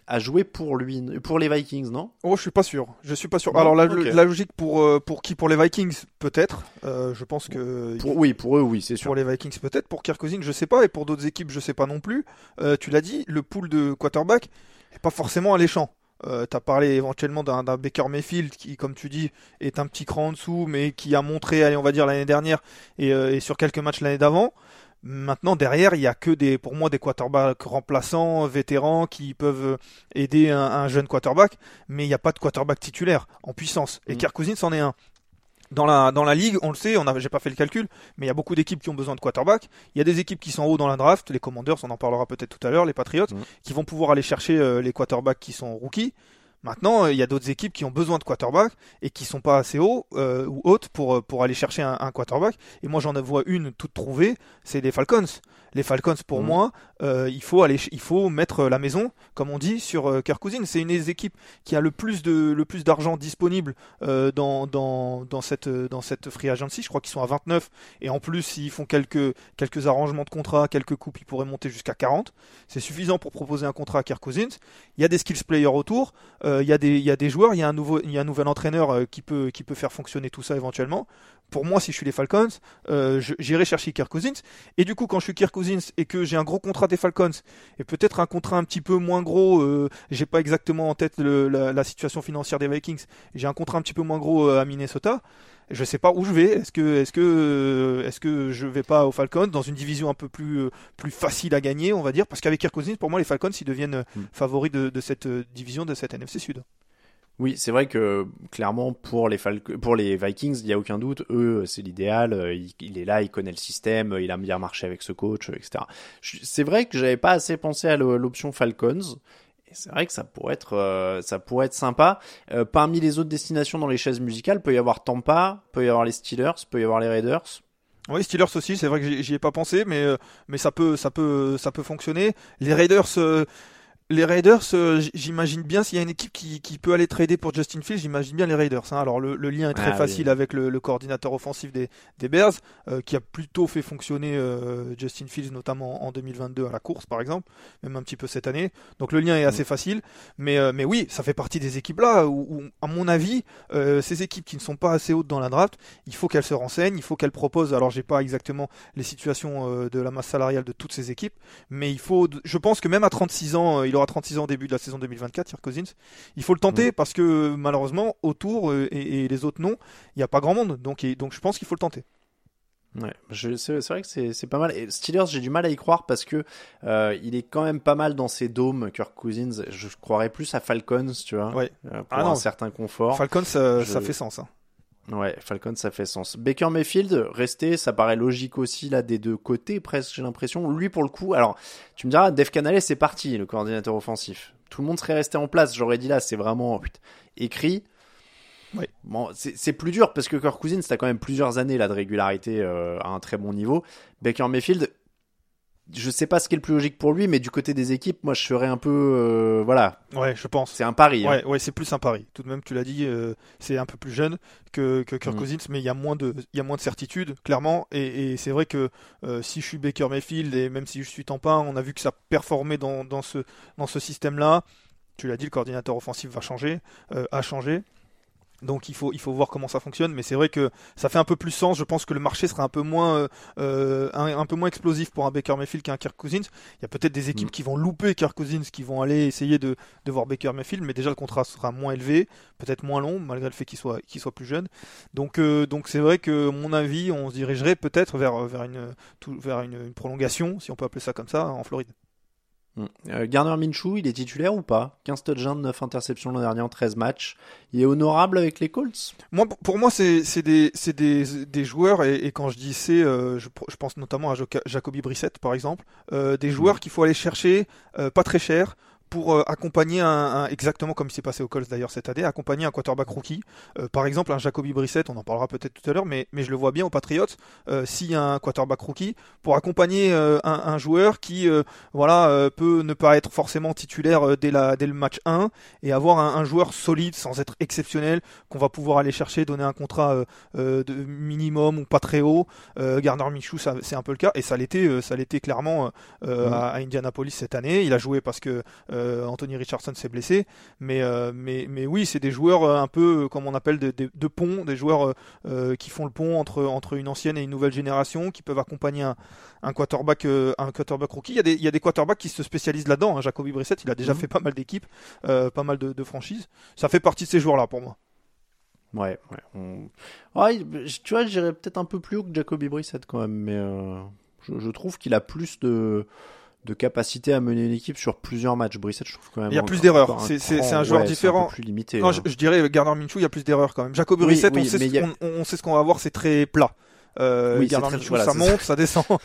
a joué pour lui, pour les Vikings, non? Oh, je suis pas sûr. Je suis pas sûr. Non Alors la, logique pour euh, pour qui? Pour les Vikings, peut-être. Euh, je pense que pour, Oui, pour eux, oui, c'est sûr. Pour les Vikings peut-être, pour Kirk Cousins je sais pas, et pour d'autres équipes je sais pas non plus. Euh, tu l'as dit, le pool de quarterback est pas forcément alléchant. Euh, T'as parlé éventuellement d'un Baker Mayfield qui, comme tu dis, est un petit cran en dessous, mais qui a montré, allez, on va dire l'année dernière et, et sur quelques matchs l'année d'avant. Maintenant, derrière, il y a que des, pour moi, des quarterbacks remplaçants, vétérans, qui peuvent aider un, un jeune quarterback, mais il n'y a pas de quarterback titulaire en puissance. Et Mm. Kirk Cousins en est un. Dans la, dans la ligue, on le sait, on j'ai pas fait le calcul, mais il y a beaucoup d'équipes qui ont besoin de quarterback. Il y a des équipes qui sont en haut dans la draft, les Commanders, on en parlera peut-être tout à l'heure, les Patriots, Mm. qui vont pouvoir aller chercher euh, les quarterbacks qui sont rookies. Maintenant, euh, il y a d'autres équipes qui ont besoin de quarterback et qui sont pas assez hauts euh, ou hautes pour, euh, aller chercher un, un quarterback. Et moi, j'en vois une toute trouvée, c'est les Falcons. Les Falcons, pour Mhm. moi, euh, il faut aller, il faut mettre la maison, comme on dit, sur euh, Kirk Cousins. C'est une des équipes qui a le plus de, le plus d'argent disponible euh, dans, dans, dans cette, euh, dans cette free agency. Je crois qu'ils sont à 29 et en plus, s'ils font quelques, quelques arrangements de contrat, quelques coupes, ils pourraient monter jusqu'à 40. C'est suffisant pour proposer un contrat à Kirk Cousins. Il y a des skills players autour, euh, il y a des, il y a des joueurs, il y a un nouveau, il y a un nouvel entraîneur euh, qui peut, qui peut faire fonctionner tout ça éventuellement. Pour moi, si je suis les Falcons, euh, j'irai chercher Kirk Cousins. Et du coup, quand je suis Kirk Cousins et que j'ai un gros contrat des Falcons et peut-être un contrat un petit peu moins gros, euh, j'ai pas exactement en tête le- la, la situation financière des Vikings. J'ai un contrat un petit peu moins gros euh, à Minnesota. Je sais pas où je vais. Est-ce que, est-ce que, euh, est-ce que je vais pas aux Falcons dans une division un peu plus, plus facile à gagner, on va dire, parce qu'avec Kirk Cousins, pour moi, les Falcons, ils deviennent Mm. favoris de, de cette division, de cette NFC Sud. Oui, c'est vrai que clairement pour les Vikings, il y a aucun doute, eux c'est l'idéal. euh, Il, est là, il connaît le système, euh, il a bien marché avec ce coach, euh, etc. C'est vrai que j'avais pas assez pensé à l'option Falcons. Et c'est vrai que ça pourrait être sympa. Parmi les autres destinations dans les chaises musicales, peut y avoir Tampa, peut y avoir les Steelers, peut y avoir les Raiders. Oui, Steelers aussi, c'est vrai que j'y ai pas pensé, mais ça peut fonctionner. Les Raiders, les Raiders, euh, j'imagine bien s'il y a une équipe qui, qui peut aller trader pour Justin Fields, j'imagine bien les Raiders. hein. Alors le, le lien est très Ah oui. facile avec le, le coordinateur offensif des, des Bears, euh, qui a plutôt fait fonctionner euh, Justin Fields, notamment en 2022 à la course par exemple, même un petit peu cette année. Donc le lien est assez facile, mais mais oui, ça fait partie des équipes là où, où, à mon avis, ces équipes qui ne sont pas assez hautes dans la draft, il faut qu'elles se renseignent, il faut qu'elles proposent. Alors j'ai pas exactement les situations de la masse salariale de toutes ces équipes, mais il faut, je pense que même à 36 ans, euh, il aura 36 ans au début de la saison 2024, Kirk Cousins. Il faut le tenter parce que malheureusement autour euh, et, et les autres non, il n'y a pas grand monde. Donc et- donc je pense qu'il faut le tenter. Ouais, c'est vrai que c'est pas mal. Et Steelers, j'ai du mal à y croire parce que euh, il est quand même pas mal dans ses dômes, Kirk Cousins. Je croirais plus à Falcons, tu vois, Ouais. euh, pour Ah un certain confort. Falcons, ça, Je- ça fait sens. hein. Ouais, Falcon, ça fait sens. Baker Mayfield, rester, ça paraît logique aussi là des deux côtés, presque, j'ai l'impression. Lui, pour le coup, alors, tu me diras, Dave Canales, c'est parti, le coordinateur offensif. Tout le monde serait resté en place, j'aurais dit là, c'est vraiment putain, écrit. Ouais. Bon, c'est c'est plus dur parce que Kirk Cousins, t'as quand même plusieurs années là de régularité euh, à un très bon niveau. Baker Mayfield, je sais pas ce qui est le plus logique pour lui, mais du côté des équipes, moi, je serais un peu, euh, voilà, Ouais, je pense. c'est un pari. hein. Ouais, ouais, c'est plus un pari. Tout de même, tu l'as dit, euh, c'est un peu plus jeune que, que Kirk Mm. Cousins, mais il y a moins de, il y a moins de certitude, clairement. Et, et c'est vrai que euh, si je suis Baker Mayfield et même si je suis Tampin, on a vu que ça performait dans, dans ce, dans ce système-là. Tu l'as dit, le coordinateur offensif va changer, euh, a changé. Donc il faut, il faut voir comment ça fonctionne, mais c'est vrai que ça fait un peu plus sens. Je pense que le marché sera un peu moins, euh, euh, un, un peu moins explosif pour un Baker Mayfield qu'un Kirk Cousins. Il y a peut-être des équipes Mm. qui vont louper Kirk Cousins, qui vont aller essayer de, de voir Baker Mayfield, mais déjà le contrat sera moins élevé, peut-être moins long, malgré le fait qu'il soit, qu'il soit plus jeune. Donc, euh, donc c'est vrai que, mon avis, on se dirigerait peut-être vers, vers, une, tout- vers une, une prolongation, si on peut appeler ça comme ça, en Floride. Mm. Euh, Garner Minshew, il est titulaire ou pas? 15 touchdowns, 9 interceptions l'an dernier en 13 matchs. Il est honorable avec les Colts? Moi, pour moi, c'est c'est des, c'est des, des joueurs, et, et quand je dis c'est, euh, je, je pense notamment à Jacoby Brissett, par exemple, euh, des joueurs qu'il faut aller chercher, euh, pas très cher, pour euh, accompagner un, un- exactement comme il s'est passé au Colts d'ailleurs cette année, accompagner un quarterback rookie. Euh, par exemple, un Jacoby Brissett, on en parlera peut-être tout à l'heure, mais, mais je le vois bien aux Patriots, euh, s'il y a un quarterback rookie, pour accompagner euh, un, un joueur qui voilà, peut ne pas être forcément titulaire dès, la, dès le match 1 et avoir un, un joueur solide sans être exceptionnel qu'on va pouvoir aller chercher, donner un contrat de minimum ou pas très haut. Garner ça, c'est un peu le cas et ça l'était, ça l'était clairement à, à Indianapolis cette année. Il a joué parce que euh, Anthony Richardson s'est blessé, mais, euh, mais, mais oui, c'est des joueurs euh, un peu comme on appelle de, de, de pont, des joueurs qui font le pont entre, entre une ancienne et une nouvelle génération, qui peuvent accompagner un, un quarterback, un quarterback rookie. Il y, a des, il y a des quarterbacks qui se spécialisent là-dedans. hein. Jacoby Brissett, il a déjà Mhm. fait pas mal d'équipes, pas mal de, de franchises. Ça fait partie de ces joueurs-là pour moi. Ouais, ouais. on- Ouais, il- tu vois, j'irais peut-être un peu plus haut que Jacoby Brissett quand même, mais euh, je, je trouve qu'il a plus de, de capacité à mener une équipe sur plusieurs matchs. Brissett, je trouve quand même. Il y a plus d'erreurs. C'est- un joueur ouais, différent. un peu plus limité. Non, hein. je, je dirais Gardner Minshew, il y a plus d'erreurs quand même. Jacoby Oui, Brissett, oui, on, sait mais ce a- qu'on- on, sait ce qu'on va voir, c'est très plat. Euh, Oui, c'est Gardner très- Minshew, voilà, ça monte, ça descend. <laughs>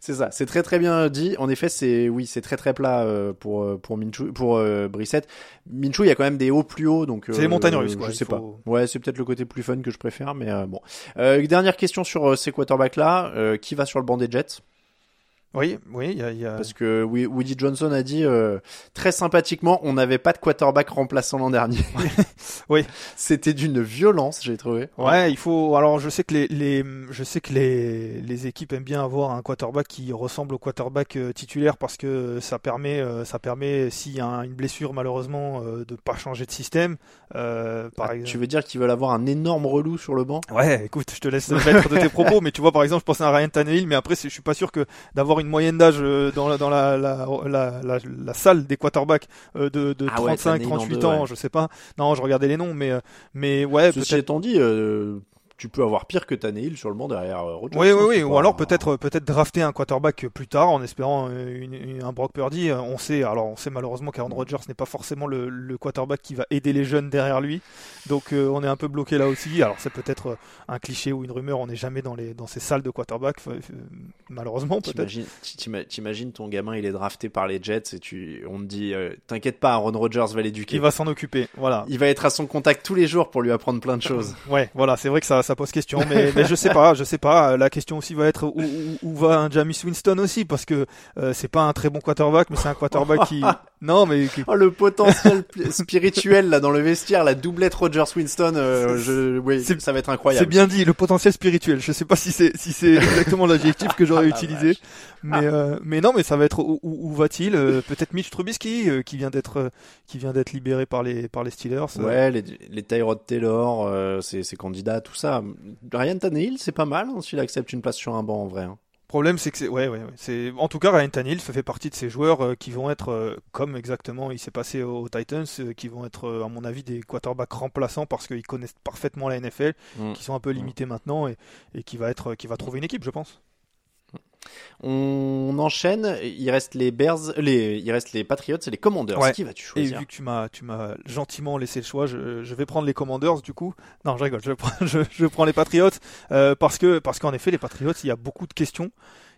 C'est ça, c'est très très bien dit. En effet, c'est oui, c'est très très plat euh, pour euh, pour Minshew, pour euh, Brissett. Minshew, il y a quand même des hauts plus hauts, donc C'est les montagnes russes, quoi, Je sais faut- pas. Ouais, c'est peut-être le côté plus fun que je préfère, mais euh, bon. Euh, dernière question sur ces quarterbacks là, euh, qui va sur le banc des Jets? Oui, oui, il y a. il y a- Parce que Woody Johnson a dit euh, très sympathiquement, on n'avait pas de quarterback remplaçant l'an dernier. <laughs> Oui. C'était d'une violence, j'ai trouvé. Ouais, il faut. Alors, je sais que les, les je sais que les, les équipes aiment bien avoir un quarterback qui ressemble au quarterback euh, titulaire parce que ça permet, euh, ça permet s'il y a un- une blessure malheureusement de pas changer de système. Euh, par Ah, exemple. Tu veux dire qu'ils veulent avoir un énorme relou sur le banc? Ouais, écoute, je te laisse mettre de tes propos, mais tu vois, par exemple, je pensais à Ryan Tannehill, mais après, je suis pas sûr que d'avoir une moyenne d'âge euh, dans, la, dans la, la, la, la, la salle des quarterbacks euh, de, de Ah ouais, 35, Tannehill en 38 deux, ans, ouais. je sais pas. Non, je regardais les noms, mais, euh, mais ouais, Ceci étant dit, euh, tu peux avoir pire que Tannehill sur le banc derrière euh, Rodgers. Oui, oui, hein, oui. Ou alors peut-être peut-être drafter un quarterback plus tard en espérant euh, une- une- un Brock Purdy. Euh, On sait, alors on sait malheureusement qu'Aaron Rodgers n'est pas forcément le, le quarterback qui va aider les jeunes derrière lui. Donc euh, on est un peu bloqué là aussi. Alors c'est peut-être euh, un cliché ou une rumeur. On n'est jamais dans les dans ces salles de quarterback. euh, euh, malheureusement peut-être. T'imagines, t'ima- t'imagines ton gamin, il est drafté par les Jets et tu, on te dit, euh, t'inquiète pas, Aaron Rodgers va l'éduquer. Qui va s'en occuper. Voilà. Il va être à son contact tous les jours pour lui apprendre plein de choses. <laughs> Ouais, voilà, c'est vrai que ça, ça pose question, mais, mais je sais pas, je sais pas. La question aussi va être où, où, où va un Jamis Winston aussi, parce que euh, c'est pas un très bon quarterback, mais c'est un quarterback qui, <laughs> non, mais qui- Oh, le potentiel spirituel là dans le vestiaire, la doublette Rodgers-Winston, euh, je, oui, c'est- ça va être c'est incroyable. bien dit, le potentiel spirituel. Je sais pas si c'est si c'est exactement l'adjectif que j'aurais Ah, utilisé, vache. mais euh, mais non, mais ça va être où, va-t-il Euh, Peut-être Mitch Trubisky euh, qui vient d'être euh, qui vient d'être libéré par les par les Steelers. euh, Ouais, les, les Tyrod Taylor, euh, ses, ses candidats, tout ça. Ryan Tannehill, c'est pas mal hein, s'il accepte une place sur un banc en vrai. hein. Problème, c'est que c'est, ouais, ouais, ouais. c'est, en tout cas, Ryan Tannehill fait partie de ces joueurs euh, qui vont être, euh, comme exactement il s'est passé aux, Titans, euh, qui vont être, à mon avis, des quarterbacks remplaçants parce qu'ils connaissent parfaitement la NFL, Mm. qui sont un peu limités maintenant et, et qui va être, qui va trouver une équipe, je pense. On enchaîne. Il reste les Bears, les, il reste les Patriots et les Commanders. Ouais. Qui vas-tu Et choisir vu que tu m'as, tu m'as gentiment laissé le choix, je, je vais prendre les Commanders du coup. Non, je rigole. Je <laughs> prends, je, je prends les Patriots euh, parce que, parce qu'en effet, les Patriots, il y a beaucoup de questions.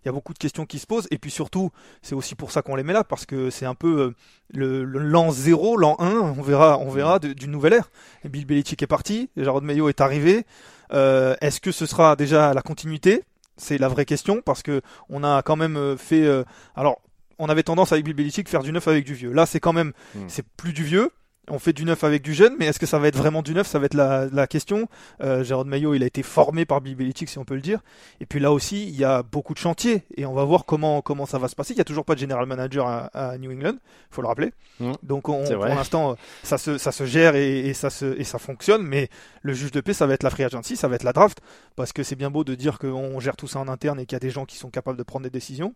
Il y a beaucoup de questions qui se posent. Et puis surtout, c'est aussi pour ça qu'on les met là parce que c'est un peu euh, le, le l'an 0, l'an 1. On verra, on verra d'une nouvelle ère. Et Bill Belichick est parti. Jarrod Mayo est arrivé. Euh, est-ce que ce sera déjà la continuité? C'est la vraie question parce que on a quand même euh, fait. euh, alors, on avait tendance avec Bill Belichick faire du neuf avec du vieux. Là, c'est quand même, Mm. c'est plus du vieux. On fait du neuf avec du jeune, mais est-ce que ça va être vraiment du neuf? Ça va être la, la question. Euh, Gérard Mayo, il a été formé par Bill Belichick, si on peut le dire. Et puis là aussi, il y a beaucoup de chantiers, et on va voir comment comment ça va se passer. Il y a toujours pas de general manager à, à New England, faut le rappeler. Donc on, pour l'instant, ça se ça se gère et, et ça se et ça fonctionne. Mais le juge de paix, ça va être la free agency, ça va être la draft, parce que c'est bien beau de dire qu'on gère tout ça en interne et qu'il y a des gens qui sont capables de prendre des décisions.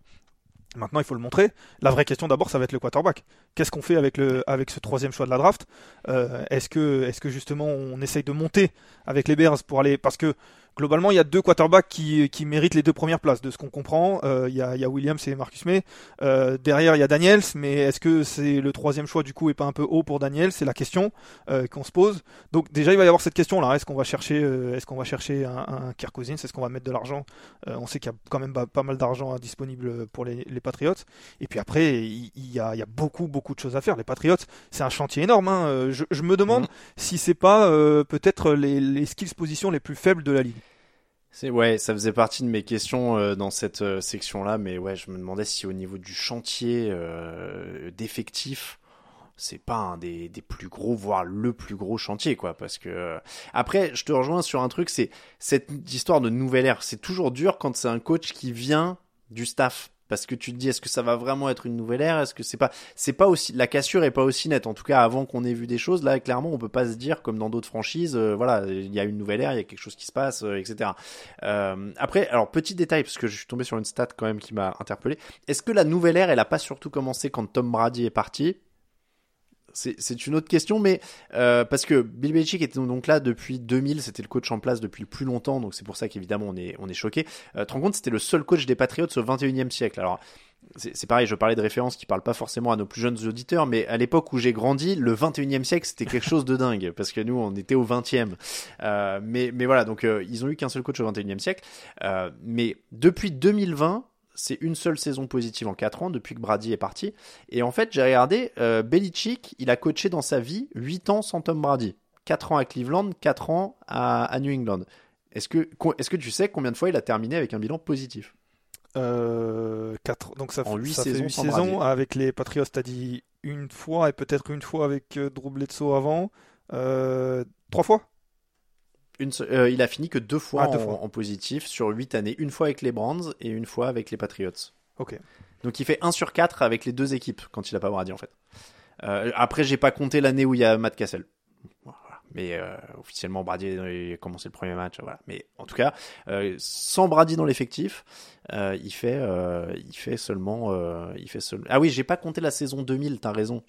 Maintenant, il faut le montrer. La vraie question d'abord, ça va être le quarterback. Qu'est-ce qu'on fait avec le avec ce troisième choix de la draft? Euh, Est-ce que est-ce que justement on essaye de monter avec les Bears pour aller parce que globalement il y a deux quarterbacks qui qui méritent les deux premières places de ce qu'on comprend. Euh, Il y a il y a Williams et Marcus May. Euh, derrière il y a Daniels, mais est-ce que c'est le troisième choix du coup est pas un peu haut pour Daniels? C'est la question euh, qu'on se pose. Donc déjà il va y avoir cette question là. Est-ce qu'on va chercher euh, est-ce qu'on va chercher un, un Kirk Cousins? Est-ce qu'on va mettre de l'argent? Euh, On sait qu'il y a quand même pas, mal d'argent disponible pour les, les Patriots. Et puis après, il, il y, a, il y a beaucoup, beaucoup de choses à faire. Les Patriots, c'est un chantier énorme. hein. Je, je me demande Mhm. si c'est pas euh, peut-être les, les skills positions les plus faibles de la ligue. C'est ouais, ça faisait partie de mes questions euh, dans cette euh, section-là, mais ouais, je me demandais si au niveau du chantier euh, d'effectifs, c'est pas un des, des plus gros, voire le plus gros chantier, quoi. Parce que euh, après, je te rejoins sur un truc, c'est cette histoire de nouvelle ère. C'est toujours dur quand c'est un coach qui vient du staff. Parce que tu te dis, est-ce que ça va vraiment être une nouvelle ère? Est-ce que c'est pas, c'est pas aussi, la cassure est pas aussi nette. En tout cas, avant qu'on ait vu des choses, là, clairement, on peut pas se dire comme dans d'autres franchises, euh, voilà, il y a une nouvelle ère, il y a quelque chose qui se passe, euh, etc. Euh, après, alors petit détail, parce que je suis tombé sur une stat quand même qui m'a interpellé. Est-ce que la nouvelle ère, elle a pas surtout commencé quand Tom Brady est parti? C'est une autre question, mais euh, parce que Bill Belichick était donc là depuis 2000, c'était le coach en place depuis le plus longtemps, donc c'est pour ça qu'évidemment on est on est choqué. Euh, te rends compte, c'était le seul coach des Patriots au 21e siècle. Alors c'est pareil, je parlais de références qui parlent pas forcément à nos plus jeunes auditeurs, mais à l'époque où j'ai grandi, le 21e siècle c'était quelque chose de dingue, parce que nous on était au 20e. Euh, mais mais voilà, donc euh, ils ont eu qu'un seul coach au 21e siècle. Mais depuis 2020 c'est une seule saison positive en 4 ans depuis que Brady est parti. Et en fait, j'ai regardé, euh, Belichick, il a coaché dans sa vie 8 ans sans Tom Brady. 4 ans à Cleveland, 4 ans à, à New England. Est-ce que, est-ce que tu sais combien de fois il a terminé avec un bilan positif? Euh, donc ça, En fait- huit ça fait saisons huit sans saisons. Brady. Avec les Patriots, t'as dit une fois et peut-être une fois avec euh, Drew Bledsoe avant. Euh, trois fois une, euh, Il a fini que deux fois, Ah, deux en, fois. en positif sur 8 années. Une fois avec les Brands et une fois avec les Patriots. Ok. Donc il fait 1 sur 4 avec les deux équipes quand il a pas Brady en fait. Euh, après, j'ai pas compté l'année où il y a Matt Cassel. Voilà. Mais euh, officiellement, Brady il a commencé le premier match. Voilà. Mais en tout cas, sans Brady dans l'effectif, il fait, il fait seulement, il fait seul. Ah oui, j'ai pas compté la saison 2000. T'as raison.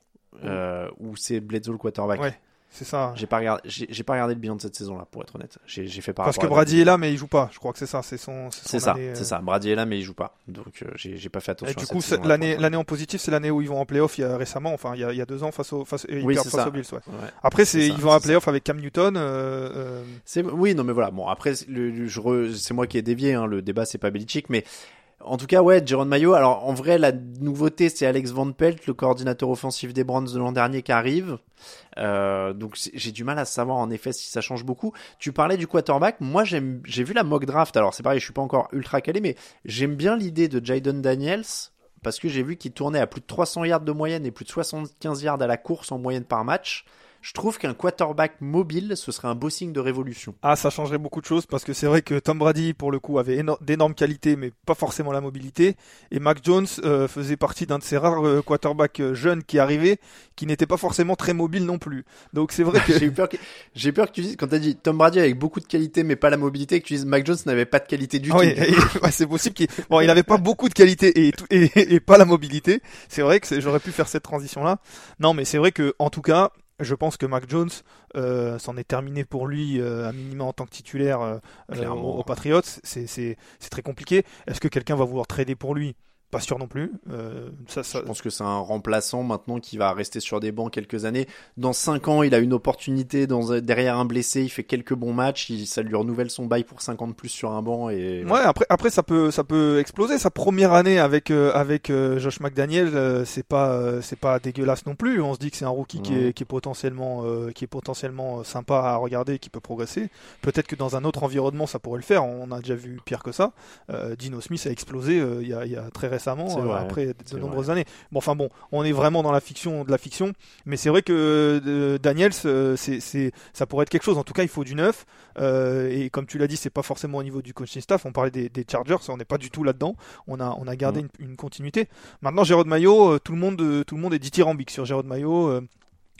Euh, où c'est Bledsoe le quarterback. Ouais, c'est ça. J'ai pas regardé, j'ai j'ai pas regardé le bilan de cette saison-là, pour être honnête. J'ai j'ai fait par Parce que Brady est là, mais il joue pas. Je crois que c'est ça. C'est son. C'est son ça, euh, c'est ça. Brady est là, mais il joue pas. Donc euh, j'ai j'ai pas fait attention. Et du à coup, cette l'année l'année en positif, c'est l'année où ils vont en playoff il y a récemment, enfin il y a, il y a deux ans face au face, Oui, face ça. aux Bills. Ouais. Ouais. Après, C'est ils vont en playoff avec Cam Newton. euh, euh, C'est oui, non mais voilà. Bon après, le, le- je re- c'est moi qui ai dévié. Hein, le débat c'est pas Belichick, mais en tout cas ouais, Jérôme Mayo. Alors en vrai, la nouveauté c'est Alex Van Pelt, le coordinateur offensif des Browns de l'an dernier qui arrive. Euh, donc j'ai du mal à savoir en effet si ça change beaucoup. Tu parlais du quarterback. Moi j'ai vu la mock draft. Alors c'est pareil, je suis pas encore ultra calé, mais j'aime bien l'idée de Jaden Daniels. Parce que j'ai vu qu'il tournait à plus de 300 yards de moyenne et plus de 75 yards à la course en moyenne par match. Je trouve qu'un quarterback mobile, ce serait un beau signe de révolution. Ah, ça changerait beaucoup de choses parce que c'est vrai que Tom Brady, pour le coup, avait éno- d'énormes qualités, mais pas forcément la mobilité. Et Mac Jones euh, faisait partie d'un de ces rares euh, quarterbacks euh, jeunes qui arrivaient, qui n'était pas forcément très mobile non plus. Donc c'est vrai <laughs> que J'ai eu peur que, j'ai peur que tu dises, quand t'as dit Tom Brady avec beaucoup de qualité mais pas la mobilité, que tu dises Mac Jones n'avait pas de qualité du Ah oui, tout. et- <laughs> ouais, c'est possible qu'il bon, il avait pas beaucoup de qualité et, tout- et, et pas la mobilité. C'est vrai que j'aurais pu faire cette transition là. Non, mais c'est vrai que en tout cas, je pense que Mac Jones, euh, c'en est terminé pour lui, euh, à minima en tant que titulaire euh, euh, aux, aux Patriots. C'est très compliqué. Est-ce que quelqu'un va vouloir trader pour lui? Pas sûr non plus. Euh, ça, ça, Je pense que c'est un remplaçant maintenant qui va rester sur des bancs quelques années. Dans 5 ans, il a une opportunité dans, derrière un blessé, il fait quelques bons matchs, il, ça lui renouvelle son bail pour 50 plus sur un banc et Ouais, après, après ça peut, ça peut exploser. Sa première année avec euh, avec euh, Josh McDaniel, c'est pas, c'est pas dégueulasse non plus. On se dit que c'est un rookie qui, est, qui est potentiellement, qui est potentiellement sympa à regarder, qui peut progresser. Peut-être que dans un autre environnement, ça pourrait le faire. On a déjà vu pire que ça. Dino Smith a explosé il y, a, il y a très récemment, Euh, vrai, après de nombreuses années. Bon, enfin bon, on est vraiment dans la fiction de la fiction, mais c'est vrai que euh, Daniels, euh, c'est, c'est, ça pourrait être quelque chose. En tout cas, il faut du neuf. Euh, et comme tu l'as dit, c'est pas forcément au niveau du coaching staff. On parlait des, des Chargers, on n'est pas du tout là-dedans. On a, on a gardé Mm. une, une continuité. Maintenant, Jérôme Maillot, tout le monde, tout le monde est dithyrambique sur Jérôme Maillot.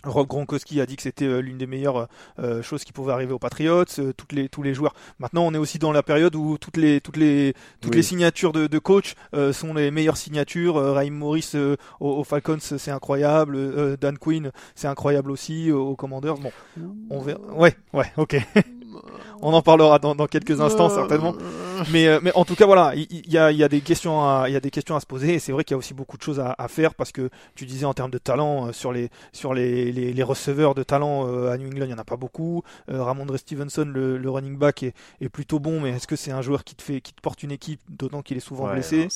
Euh, Rob Gronkowski a dit que c'était euh, l'une des meilleures euh, choses qui pouvaient arriver aux Patriots. euh, toutes les, tous les joueurs. Maintenant, on est aussi dans la période où toutes les, toutes les, toutes Oui. les signatures de, de coach euh, sont les meilleures signatures. Euh, Raheem Morris euh, aux, aux Falcons, c'est incroyable. Euh, Dan Quinn, c'est incroyable aussi euh, aux Commanders. Bon, on verra. Ouais, ouais, ok. <laughs> on en parlera dans, dans quelques instants certainement. Mais, euh, mais en tout cas, voilà, il il y, a, il y a des questions à, il y a des questions à se poser. Et c'est vrai qu'il y a aussi beaucoup de choses à, à faire parce que tu disais en termes de talent euh, sur les sur les, les, les receveurs de talent euh, à New England, il y en a pas beaucoup. Euh, Ramondre Stevenson, le, le running back, est, est plutôt bon, mais est-ce que c'est un joueur qui te fait, qui te porte une équipe, d'autant qu'il est souvent Ouais, blessé?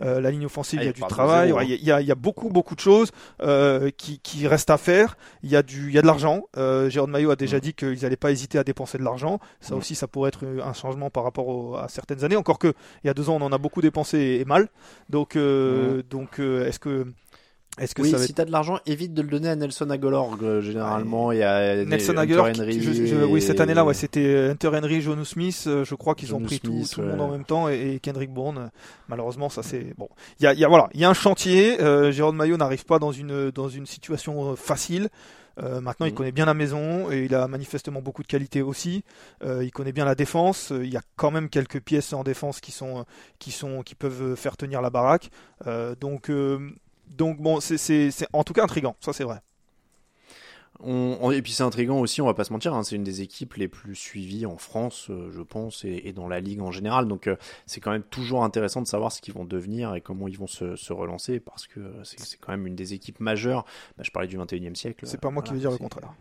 non, Euh, La ligne offensive, Ah, il y a du travail. Ouais. Il y, a, il y a beaucoup beaucoup de choses euh, qui, qui restent à faire. Il y a du, il y a de l'argent. Euh, Jérôme Maillot a déjà Mm. dit qu'ils n'allaient pas hésiter à dépenser de l'argent. Ça Mm. aussi, ça pourrait être un changement par rapport au- à certaines années. Encore que il y a deux ans, on en a beaucoup dépensé et mal. Donc, euh, donc, euh, est-ce que, est-ce que oui, ça va si être... t'as de l'argent, évite de le donner à Nelson Aguilar euh, généralement et Nelson Hunter Aguilar, Henry qui- je- je- oui, cette et- année-là, ouais, c'était Hunter Henry, Jonu Smith. je crois qu'ils ont pris tout, tout le monde en même temps et, et Kendrick Bourne. Malheureusement, ça c'est bon. Il y a, il y a voilà, il y a un chantier. Euh, Jérôme Maillot n'arrive pas dans une dans une situation facile. Euh, maintenant, il Mhm. connaît bien la maison et il a manifestement beaucoup de qualité aussi. Euh, il connaît bien la défense. Euh, Il y a quand même quelques pièces en défense qui sont qui sont qui peuvent faire tenir la baraque. Euh, donc donc bon, c'est en tout cas intrigant. Ça c'est vrai. On- on- et puis c'est intriguant aussi, on va pas se mentir, hein, c'est une des équipes les plus suivies en France, euh, je pense, et, et dans la ligue en général. Donc euh, c'est quand même toujours intéressant de savoir ce qu'ils vont devenir et comment ils vont se, se relancer, parce que euh, c'est quand même une des équipes majeures. Bah, je parlais du 21e siècle. C'est pas moi qui veux dire le contraire.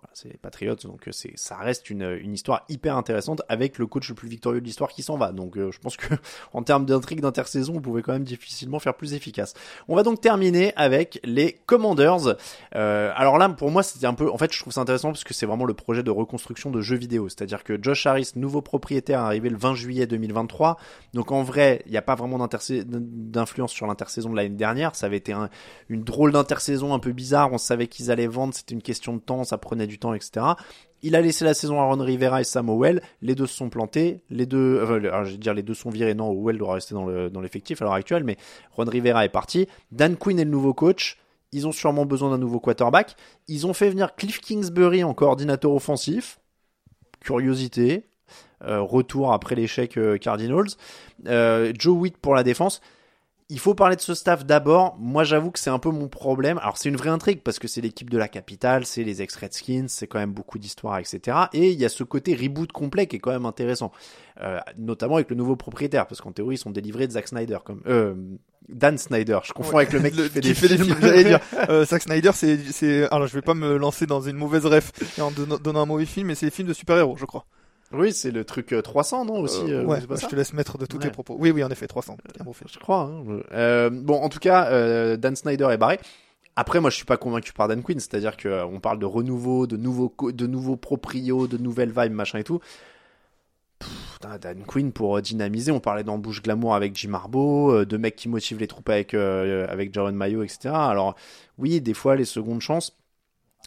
Voilà, c'est les Patriots, donc euh, c'est, ça reste une, une histoire hyper intéressante avec le coach le plus victorieux de l'histoire qui s'en va. Donc euh, je pense que <laughs> en termes d'intrigue d'intersaison, vous pouvez quand même difficilement faire plus efficace. On va donc terminer avec les Commanders. Euh, alors là, pour moi, c'était un peu, en fait, je trouve ça intéressant parce que c'est vraiment le projet de reconstruction de jeux vidéo. C'est-à-dire que Josh Harris, nouveau propriétaire, arrivé le 20 juillet 2023. Donc en vrai, il n'y a pas vraiment d'influence sur l'intersaison de l'année dernière. Ça avait été un- une drôle d'intersaison un peu bizarre. On savait qu'ils allaient vendre, c'était une question de temps, ça prenait du temps, etc. Il a laissé la saison à Ron Rivera et Sam Howell. Les deux se sont plantés. Les deux, alors, dire les deux sont virés. Non, Howell doit rester dans l'effectif à l'heure actuelle, mais Ron Rivera est parti. Dan Quinn est le nouveau coach. Ils ont sûrement besoin d'un nouveau quarterback. Ils ont fait venir Cliff Kingsbury en coordinateur offensif. Curiosité. Euh, retour après l'échec euh, Cardinals. Euh, Joe Witt pour la défense. Il faut parler de ce staff d'abord. Moi, j'avoue que c'est un peu mon problème. Alors, c'est une vraie intrigue parce que c'est l'équipe de la capitale, c'est les ex-Redskins, c'est quand même beaucoup d'histoires, etc. Et il y a ce côté reboot complet qui est quand même intéressant, Euh, notamment avec le nouveau propriétaire, parce qu'en théorie, ils sont délivrés de Zack Snyder, comme euh, Dan Snyder. Je confonds avec le mec Le- qui fait des fait films. J'allais dire, <laughs> euh, Zack Snyder, c'est, c'est, alors je vais pas me lancer dans une mauvaise ref en don- donnant un mauvais film, mais c'est les films de super-héros, je crois. Oui, c'est le truc euh, 300, non aussi. Euh, euh, ouais, je te laisse mettre de tous tes Ouais. propos. Oui, oui, en effet, 300. Un beau film. Je crois. hein. Euh, bon, en tout cas, euh, Dan Snyder est barré. Après, moi, je suis pas convaincu par Dan Quinn, c'est-à-dire que euh, on parle de renouveau, de nouveaux, de nouveaux proprios, de nouvelles vibes, machin et tout. Pff, Dan Quinn pour euh, dynamiser, on parlait d'embouche glamour avec Jim Harbaugh, euh, de mecs qui motivent les troupes avec euh, avec Jaron Mayo, etc. Alors oui, des fois les secondes chances.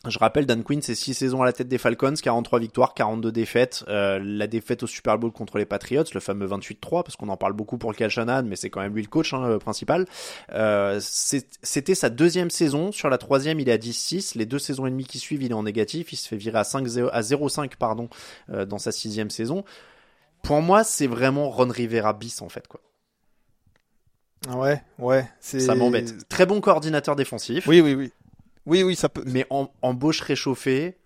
Je rappelle, Dan Quinn, c'est 6 saisons à la tête des Falcons, 43 victoires, 42 défaites. Euh, la défaite au Super Bowl contre les Patriots, le fameux 28-3, parce qu'on en parle beaucoup pour Cal Shanahan, mais c'est quand même lui le coach hein, le principal. Euh, C'était sa deuxième saison. Sur la troisième, il est à 10-6. Les deux saisons et demie qui suivent, il est en négatif. Il se fait virer à 5 à 0,5 pardon, euh, dans sa sixième saison. Pour moi, c'est vraiment Ron Rivera bis en fait. quoi. Ouais, ouais. C'est... Ça m'embête. Très bon coordinateur défensif. Oui, oui, oui. Oui, oui, ça peut. Mais en embauche réchauffée,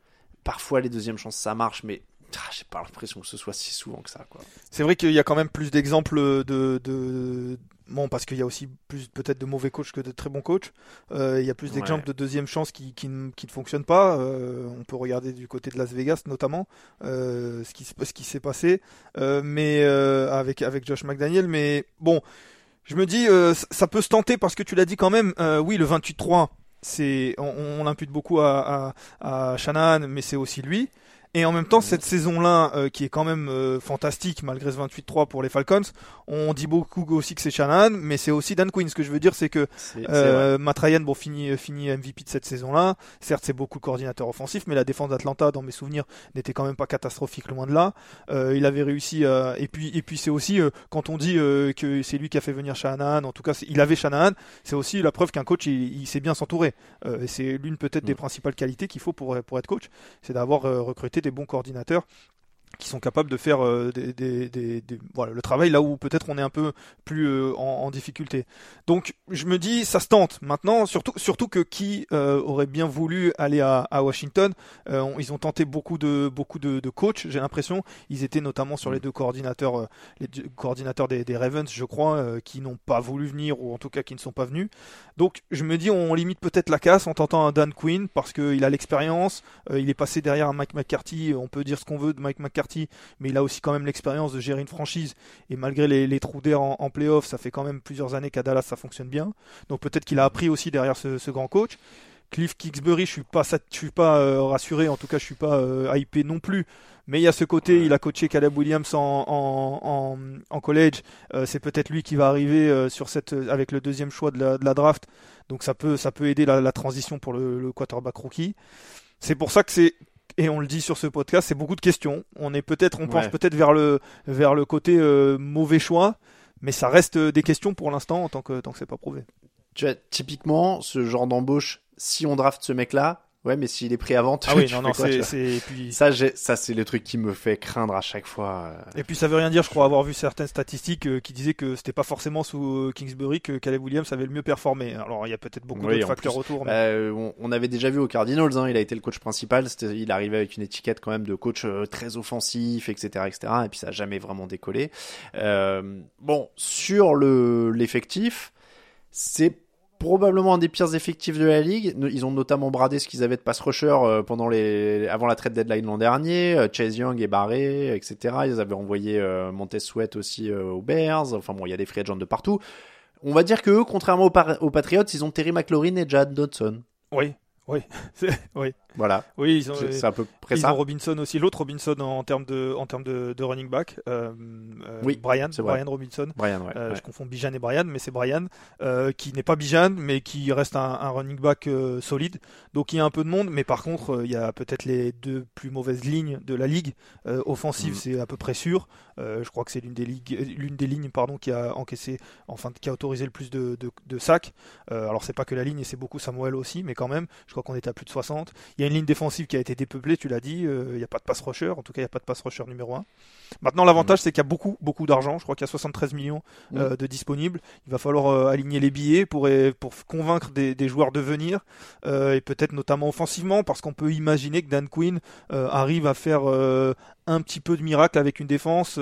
parfois les deuxièmes chances ça marche, mais ah, j'ai pas l'impression que ce soit si souvent que ça. quoi. C'est vrai qu'il y a quand même plus d'exemples de, de... Bon, parce qu'il y a aussi plus peut-être de mauvais coachs que de très bons coachs. Euh, il y a plus d'exemples Ouais. de deuxième chance qui, qui, ne- qui ne fonctionnent pas. Euh, on peut regarder du côté de Las Vegas notamment euh, ce qui, ce qui s'est passé, mais avec avec Josh McDaniel. Mais bon, je me dis ça- peut se tenter parce que tu l'as dit quand même. oui, le 28-3, c'est on, on l'impute beaucoup à, à, mais c'est aussi lui. Et en même temps, cette saison-là, euh, qui est quand même euh, fantastique malgré ce 28-3 pour les Falcons, on dit beaucoup aussi que c'est Shanahan, mais c'est aussi Dan Quinn. Ce que je veux dire, c'est que euh, Matt Ryan, bon, finit, finit MVP de cette saison-là. Certes, c'est beaucoup le coordinateur offensif, mais la défense d'Atlanta, dans mes souvenirs, n'était quand même pas catastrophique, loin de là. Euh, il avait réussi. à- et puis, et puis c'est aussi euh, quand on dit euh, que c'est lui qui a fait venir Shanahan. En tout cas, il avait Shanahan. C'est aussi la preuve qu'un coach, il, il sait bien s'entourer. Euh, et c'est l'une peut-être des Mm. principales qualités qu'il faut pour pour être coach, c'est d'avoir euh, recruté des bons coordinateurs qui sont capables de faire euh, des, des- des- des- voilà, le travail là où peut-être on est un peu plus euh, en, en difficulté. Donc je me dis ça se tente maintenant, surtout surtout que qui euh, aurait bien voulu aller à, à Washington, euh, on- ils ont tenté beaucoup de beaucoup de, de coachs, j'ai l'impression, ils étaient notamment sur les deux coordinateurs les deux coordinateurs des, Ravens, je crois, qui n'ont pas voulu venir ou en tout cas qui ne sont pas venus. Donc je me dis on limite peut-être la casse en tentant un Dan Quinn parce qu'il a l'expérience, il est passé derrière un Mike McCarthy, on peut dire ce qu'on veut de Mike McCarthy, mais il a aussi quand même l'expérience de gérer une franchise et malgré les, les trous d'air en, en playoff, ça fait quand même plusieurs années qu'à Dallas ça fonctionne bien. Donc peut-être qu'il a appris aussi derrière ce, ce grand coach. Cliff Kingsbury, je suis pas, je suis pas euh, rassuré, en tout cas je suis pas euh, hypé non plus. Mais il y a ce côté, il a coaché Caleb Williams en, en, en, en college. Euh, c'est peut-être lui qui va arriver euh, sur cette, avec le deuxième choix de la, de la draft. Donc ça peut, ça peut aider la, la transition pour le, le quarterback rookie. C'est pour ça que c'est et on le dit sur ce podcast, c'est beaucoup de questions. On est peut-être, on penche Ouais. peut-être vers le vers le côté euh, mauvais choix, mais ça reste euh, des questions pour l'instant tant que tant que c'est pas prouvé. Tu vois, typiquement, ce genre d'embauche, si on draft ce mec-là, ouais, mais s'il est pris avant, <laughs> tu, Ah oui, tu non, non, c'est puis Ça, ça c'est le truc qui me fait craindre à chaque fois. euh. et puis ça veut rien dire. Je crois avoir vu certaines statistiques euh, qui disaient que c'était pas forcément sous euh, Kingsbury que Caleb Williams avait le mieux performé. Alors il y a peut-être beaucoup Oui, d'autres facteurs plus, autour. mais- Euh, on, avait déjà vu au Cardinals, hein, il a été le coach principal, il arrivait avec une étiquette quand même de coach très offensif, etc., etc. Et puis ça a jamais vraiment décollé. Euh, bon, sur le l'effectif, c'est probablement un des pires effectifs de la ligue. Ils ont notamment bradé ce qu'ils avaient de pass rusher euh, pendant les avant la trade deadline l'an dernier. Euh, Chase Young est barré, etc. Ils avaient envoyé euh, Montez Sweat aussi aux Bears. Enfin bon, il y a des free agents de partout. On va dire que eux, contrairement aux, aux Patriots, ils ont Terry McLaurin et Jad Dodson. Oui, oui, <laughs> oui, Voilà, oui. Ils ont, c'est à peu près ils ça. ont Robinson aussi, l'autre Robinson en, en termes de en termes de, de running back. Euh, euh, Oui, Brian. Brian Robinson. Brian, ouais. Euh, ouais. Je confonds Bijan et Brian, mais c'est Brian euh, qui n'est pas Bijan, mais qui reste un, un running back solide. Donc il y a un peu de monde, mais par contre il y a peut-être les deux plus mauvaises lignes de la ligue. Offensive, Mhm. c'est à peu près sûr. Je crois que c'est l'une des ligues, l'une des lignes pardon qui a encaissé, enfin qui a autorisé le plus de, de, de sacs. Alors c'est pas que la ligne, et c'est beaucoup Samuel aussi, mais quand même, je crois qu'on était à plus de 60. Il y a une ligne défensive qui a été dépeuplée, tu l'as dit. euh, il n'y a pas de pass rusher, en tout cas il n'y a pas de pass rusher numéro 1. Maintenant l'avantage c'est qu'il y a beaucoup beaucoup d'argent. Je crois qu'il y a 73 millions euh, de disponibles. Il va falloir euh, aligner les billets pour, convaincre des, des joueurs de venir et peut-être notamment offensivement parce qu'on peut imaginer que Dan Quinn arrive à faire un petit peu de miracle avec une défense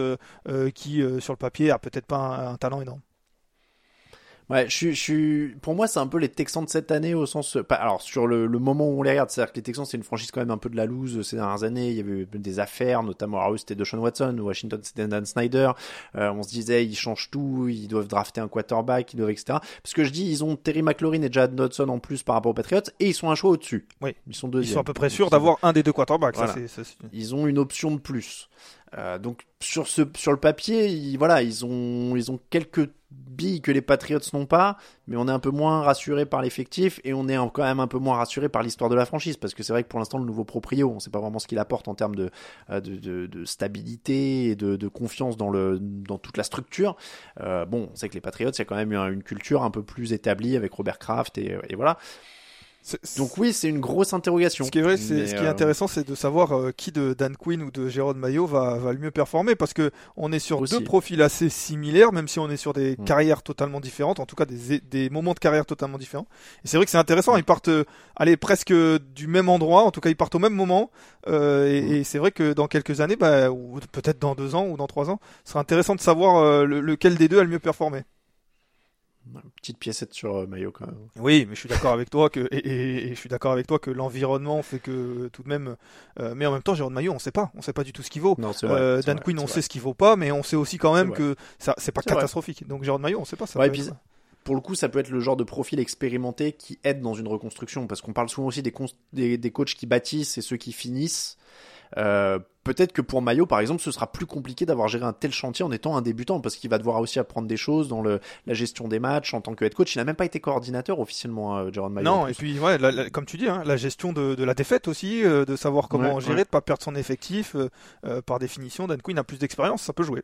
qui sur le papier a peut-être pas un, un talent énorme. Ouais, je suis, pour moi, c'est un peu les Texans de cette année au sens, alors sur le, le moment où on les regarde, c'est-à-dire que les Texans, c'est une franchise quand même un peu de la loose ces dernières années. Il y avait eu des affaires, notamment, alors eux, c'était Deshaun Watson, Washington, c'était Dan Snyder. Euh, on se disait, ils changent tout, ils doivent drafter un quarterback, ils doivent, etc. Parce que je dis, ils ont Terry McLaurin et Jad Dodson en plus par rapport aux Patriots, et ils sont un choix au-dessus. Oui. Ils sont Ils sont à peu près sûrs d'avoir un des deux quarterbacks. ça, Voilà. c'est- ça, c'est- ils ont une option de plus. Euh, donc sur ce sur le papier, ils, voilà, ils ont ils ont quelques billes que les Patriots n'ont pas, mais on est un peu moins rassuré par l'effectif et on est quand même un peu moins rassuré par l'histoire de la franchise parce que c'est vrai que pour l'instant le nouveau proprio, on sait pas vraiment ce qu'il apporte en termes de euh, de, stabilité et de, confiance dans le dans toute la structure. Euh, bon, on sait que les Patriots, il y a quand même une, culture un peu plus établie avec Robert Kraft et voilà. Donc oui, c'est une grosse interrogation. Ce qui est vrai, c'est, ce qui est euh, intéressant, c'est de savoir euh, qui de Dan Quinn ou de Jérôme Maillot va, va le mieux performer parce que on est sur Aussi. deux profils assez similaires, même si on est sur des Mm. carrières totalement différentes, en tout cas des, des moments de carrière totalement différents. Et c'est vrai que c'est intéressant, ils partent, euh, allez, presque du même endroit, en tout cas ils partent au même moment. euh, et, Mm. et c'est vrai que dans quelques années, bah, ou peut-être dans deux ans ou dans trois ans, ce sera intéressant de savoir euh, le- lequel des deux a le mieux performé. Petite piécette sur euh, Maillot quand même. Oui, mais je suis d'accord avec toi que et, et- et je suis d'accord avec toi que l'environnement fait que tout de même. euh, mais en même temps, Jérôme Maillot, on sait pas, on sait pas du tout ce qu'il vaut. Non, vrai. Euh, Dan vrai, Quinn, on vrai. sait ce qu'il vaut pas, mais on sait aussi quand même que ça, c'est pas catastrophique. Donc Jérôme Maillot, on sait pas ça. Ouais, pour le coup, ça peut être le genre de profil expérimenté qui aide dans une reconstruction, parce qu'on parle souvent aussi des, des, des coachs qui bâtissent et ceux qui finissent. Euh, Peut-être que pour Maillot, par exemple, ce sera plus compliqué d'avoir géré un tel chantier en étant un débutant, parce qu'il va devoir aussi apprendre des choses dans le, la gestion des matchs en tant que head coach. Il n'a même pas été coordinateur officiellement, hein, Jérôme Maillot. Non, et puis ouais, la- la- comme tu dis, hein, la gestion de, de la défaite aussi, euh, de savoir comment Ouais, gérer, ouais. de pas perdre son effectif. euh, euh, par définition, Dan Quinn a plus d'expérience, ça peut jouer.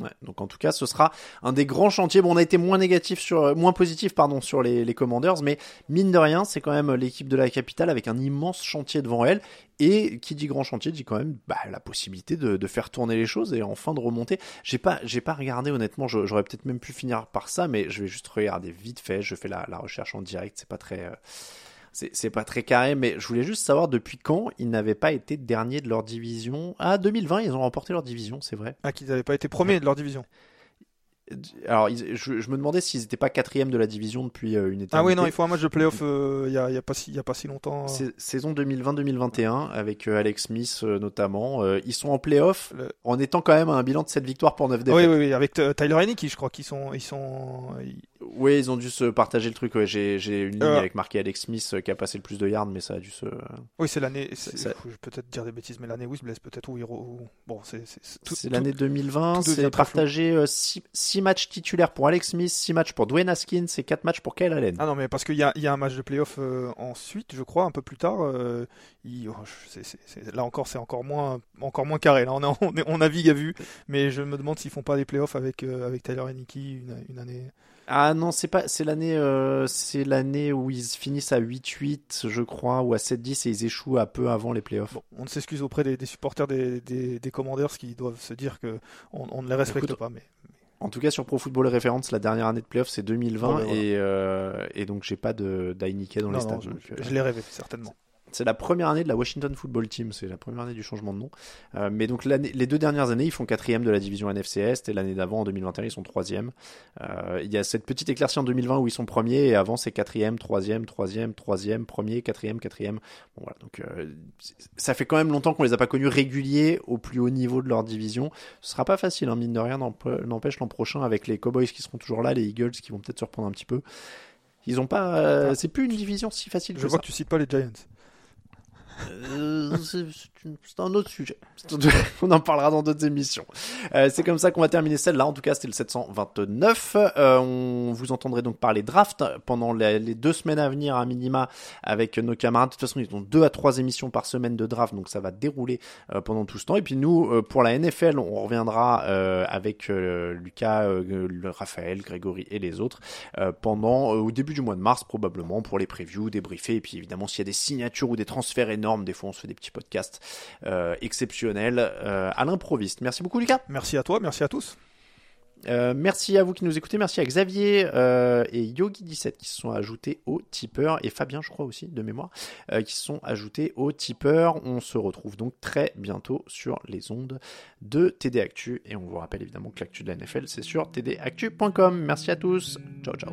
Ouais, donc en tout cas, ce sera un des grands chantiers. Bon, on a été moins négatif sur, euh, moins positif, pardon, sur les, les Commanders, mais mine de rien, c'est quand même l'équipe de la capitale avec un immense chantier devant elle. Et qui dit grand chantier dit quand même bah, la possibilité de, de faire tourner les choses et enfin de remonter. J'ai pas, j'ai pas regardé honnêtement. J'aurais peut-être même pu finir par ça, mais je vais juste regarder vite fait. Je fais la, la recherche en direct. C'est pas très. euh, c'est pas très carré, mais je voulais juste savoir depuis quand ils n'avaient pas été derniers de leur division. Ah, 2020, ils ont remporté leur division, c'est vrai. Ah, qu'ils n'avaient pas été premiers de leur division. Alors, ils- je, je me demandais s'ils n'étaient pas quatrième de la division depuis euh, une éternité. Ah oui, non, il faut un match de playoff euh, il y, a, y a pas si, il y a pas si longtemps. Saison 2020-2021 avec euh, Alex Smith euh, notamment. Euh, ils sont en playoff Le- en étant quand même à un bilan de 7 victoires pour 9 Ah défaites. oui, oui, oui, avec euh, Tyler Heineke, je crois qu'ils sont, ils sont, ils- Oui, ils ont dû se partager le truc. ouais. J'ai une ligne Euh. avec marqué Alex Smith euh, qui a passé le plus de yards, mais ça a dû se. oui, c'est l'année. Ça- Je vais peut-être dire des bêtises, mais l'année où il se blesse peut-être où il bon, c'est, l'année 2020. tout devient C'est partagé 6 matchs titulaires pour Alex Smith, 6 matchs pour Dwayne Haskins et 4 matchs pour Kyle Allen. Ah non, mais parce qu'il y a, y a un match de playoff euh, ensuite, je crois, un peu plus tard. euh, il- oh, là encore, c'est encore moins, encore moins carré. Là, on, est, on, navigue à vue, mais je me demande s'ils font pas des playoffs avec, euh, avec Tyler Heineke une, une année. Ah non, c'est pas, c'est l'année, euh, c'est l'année où ils finissent à 8-8, je crois, ou à 7-10 et ils échouent un peu avant les playoffs. Bon, on s'excuse auprès des, des supporters des, des, des Commanders qui doivent se dire que on, on ne les respecte Écoute, pas. Mais En tout cas, sur Pro Football Reference, la dernière année de playoffs, c'est 2020 Bon, ben voilà. et, euh, et donc j'ai pas de dans non, les non, stades. je, euh, je l'ai rêvé certainement. C'est la première année de la Washington Football Team, c'est la première année du changement de nom. Euh, mais donc les deux dernières années, ils font quatrième de la division NFC Est et l'année d'avant, en 2021, ils sont troisième. Euh, il y a cette petite éclaircie en 2020 où ils sont premiers et avant c'est quatrième, troisième, troisième, troisième, premier, quatrième, quatrième. Bon voilà, donc euh, ça fait quand même longtemps qu'on les a pas connus réguliers au plus haut niveau de leur division. Ce sera pas facile, hein, mine de rien, n'emp- n'empêche l'an prochain avec les Cowboys qui seront toujours là, les Eagles qui vont peut-être se reprendre un petit peu. Ils ont pas, euh, c'est plus une division si facile Je que vois ça. que tu cites pas les Giants. uh, c'est un autre sujet. <laughs> On en parlera dans d'autres émissions. Euh, c'est comme ça qu'on va terminer celle-là. En tout cas, c'était le 729. Euh, on vous entendrez donc parler draft pendant les, deux semaines à venir à minima avec nos camarades. De toute façon, ils ont deux à trois émissions par semaine de draft, donc ça va dérouler euh, pendant tout ce temps. Et puis nous, euh, pour la NFL, on reviendra euh, avec Lucas, Raphaël, Grégory et les autres pendant au début du mois de mars probablement pour les previews, débriefer et puis évidemment s'il y a des signatures ou des transferts énormes, des fois on se fait des petits podcasts euh, exceptionnels euh, à l'improviste. Merci beaucoup Lucas. Merci à toi, merci à tous. Euh, merci à vous qui nous écoutez, merci à Xavier euh, et Yogi17 qui se sont ajoutés au tipeur et Fabien je crois aussi de mémoire euh, qui se sont ajoutés au tipeur. On se retrouve donc très bientôt sur les ondes de TD Actu et on vous rappelle évidemment que l'actu de la NFL c'est sur tdactu.com. Merci à tous, ciao ciao.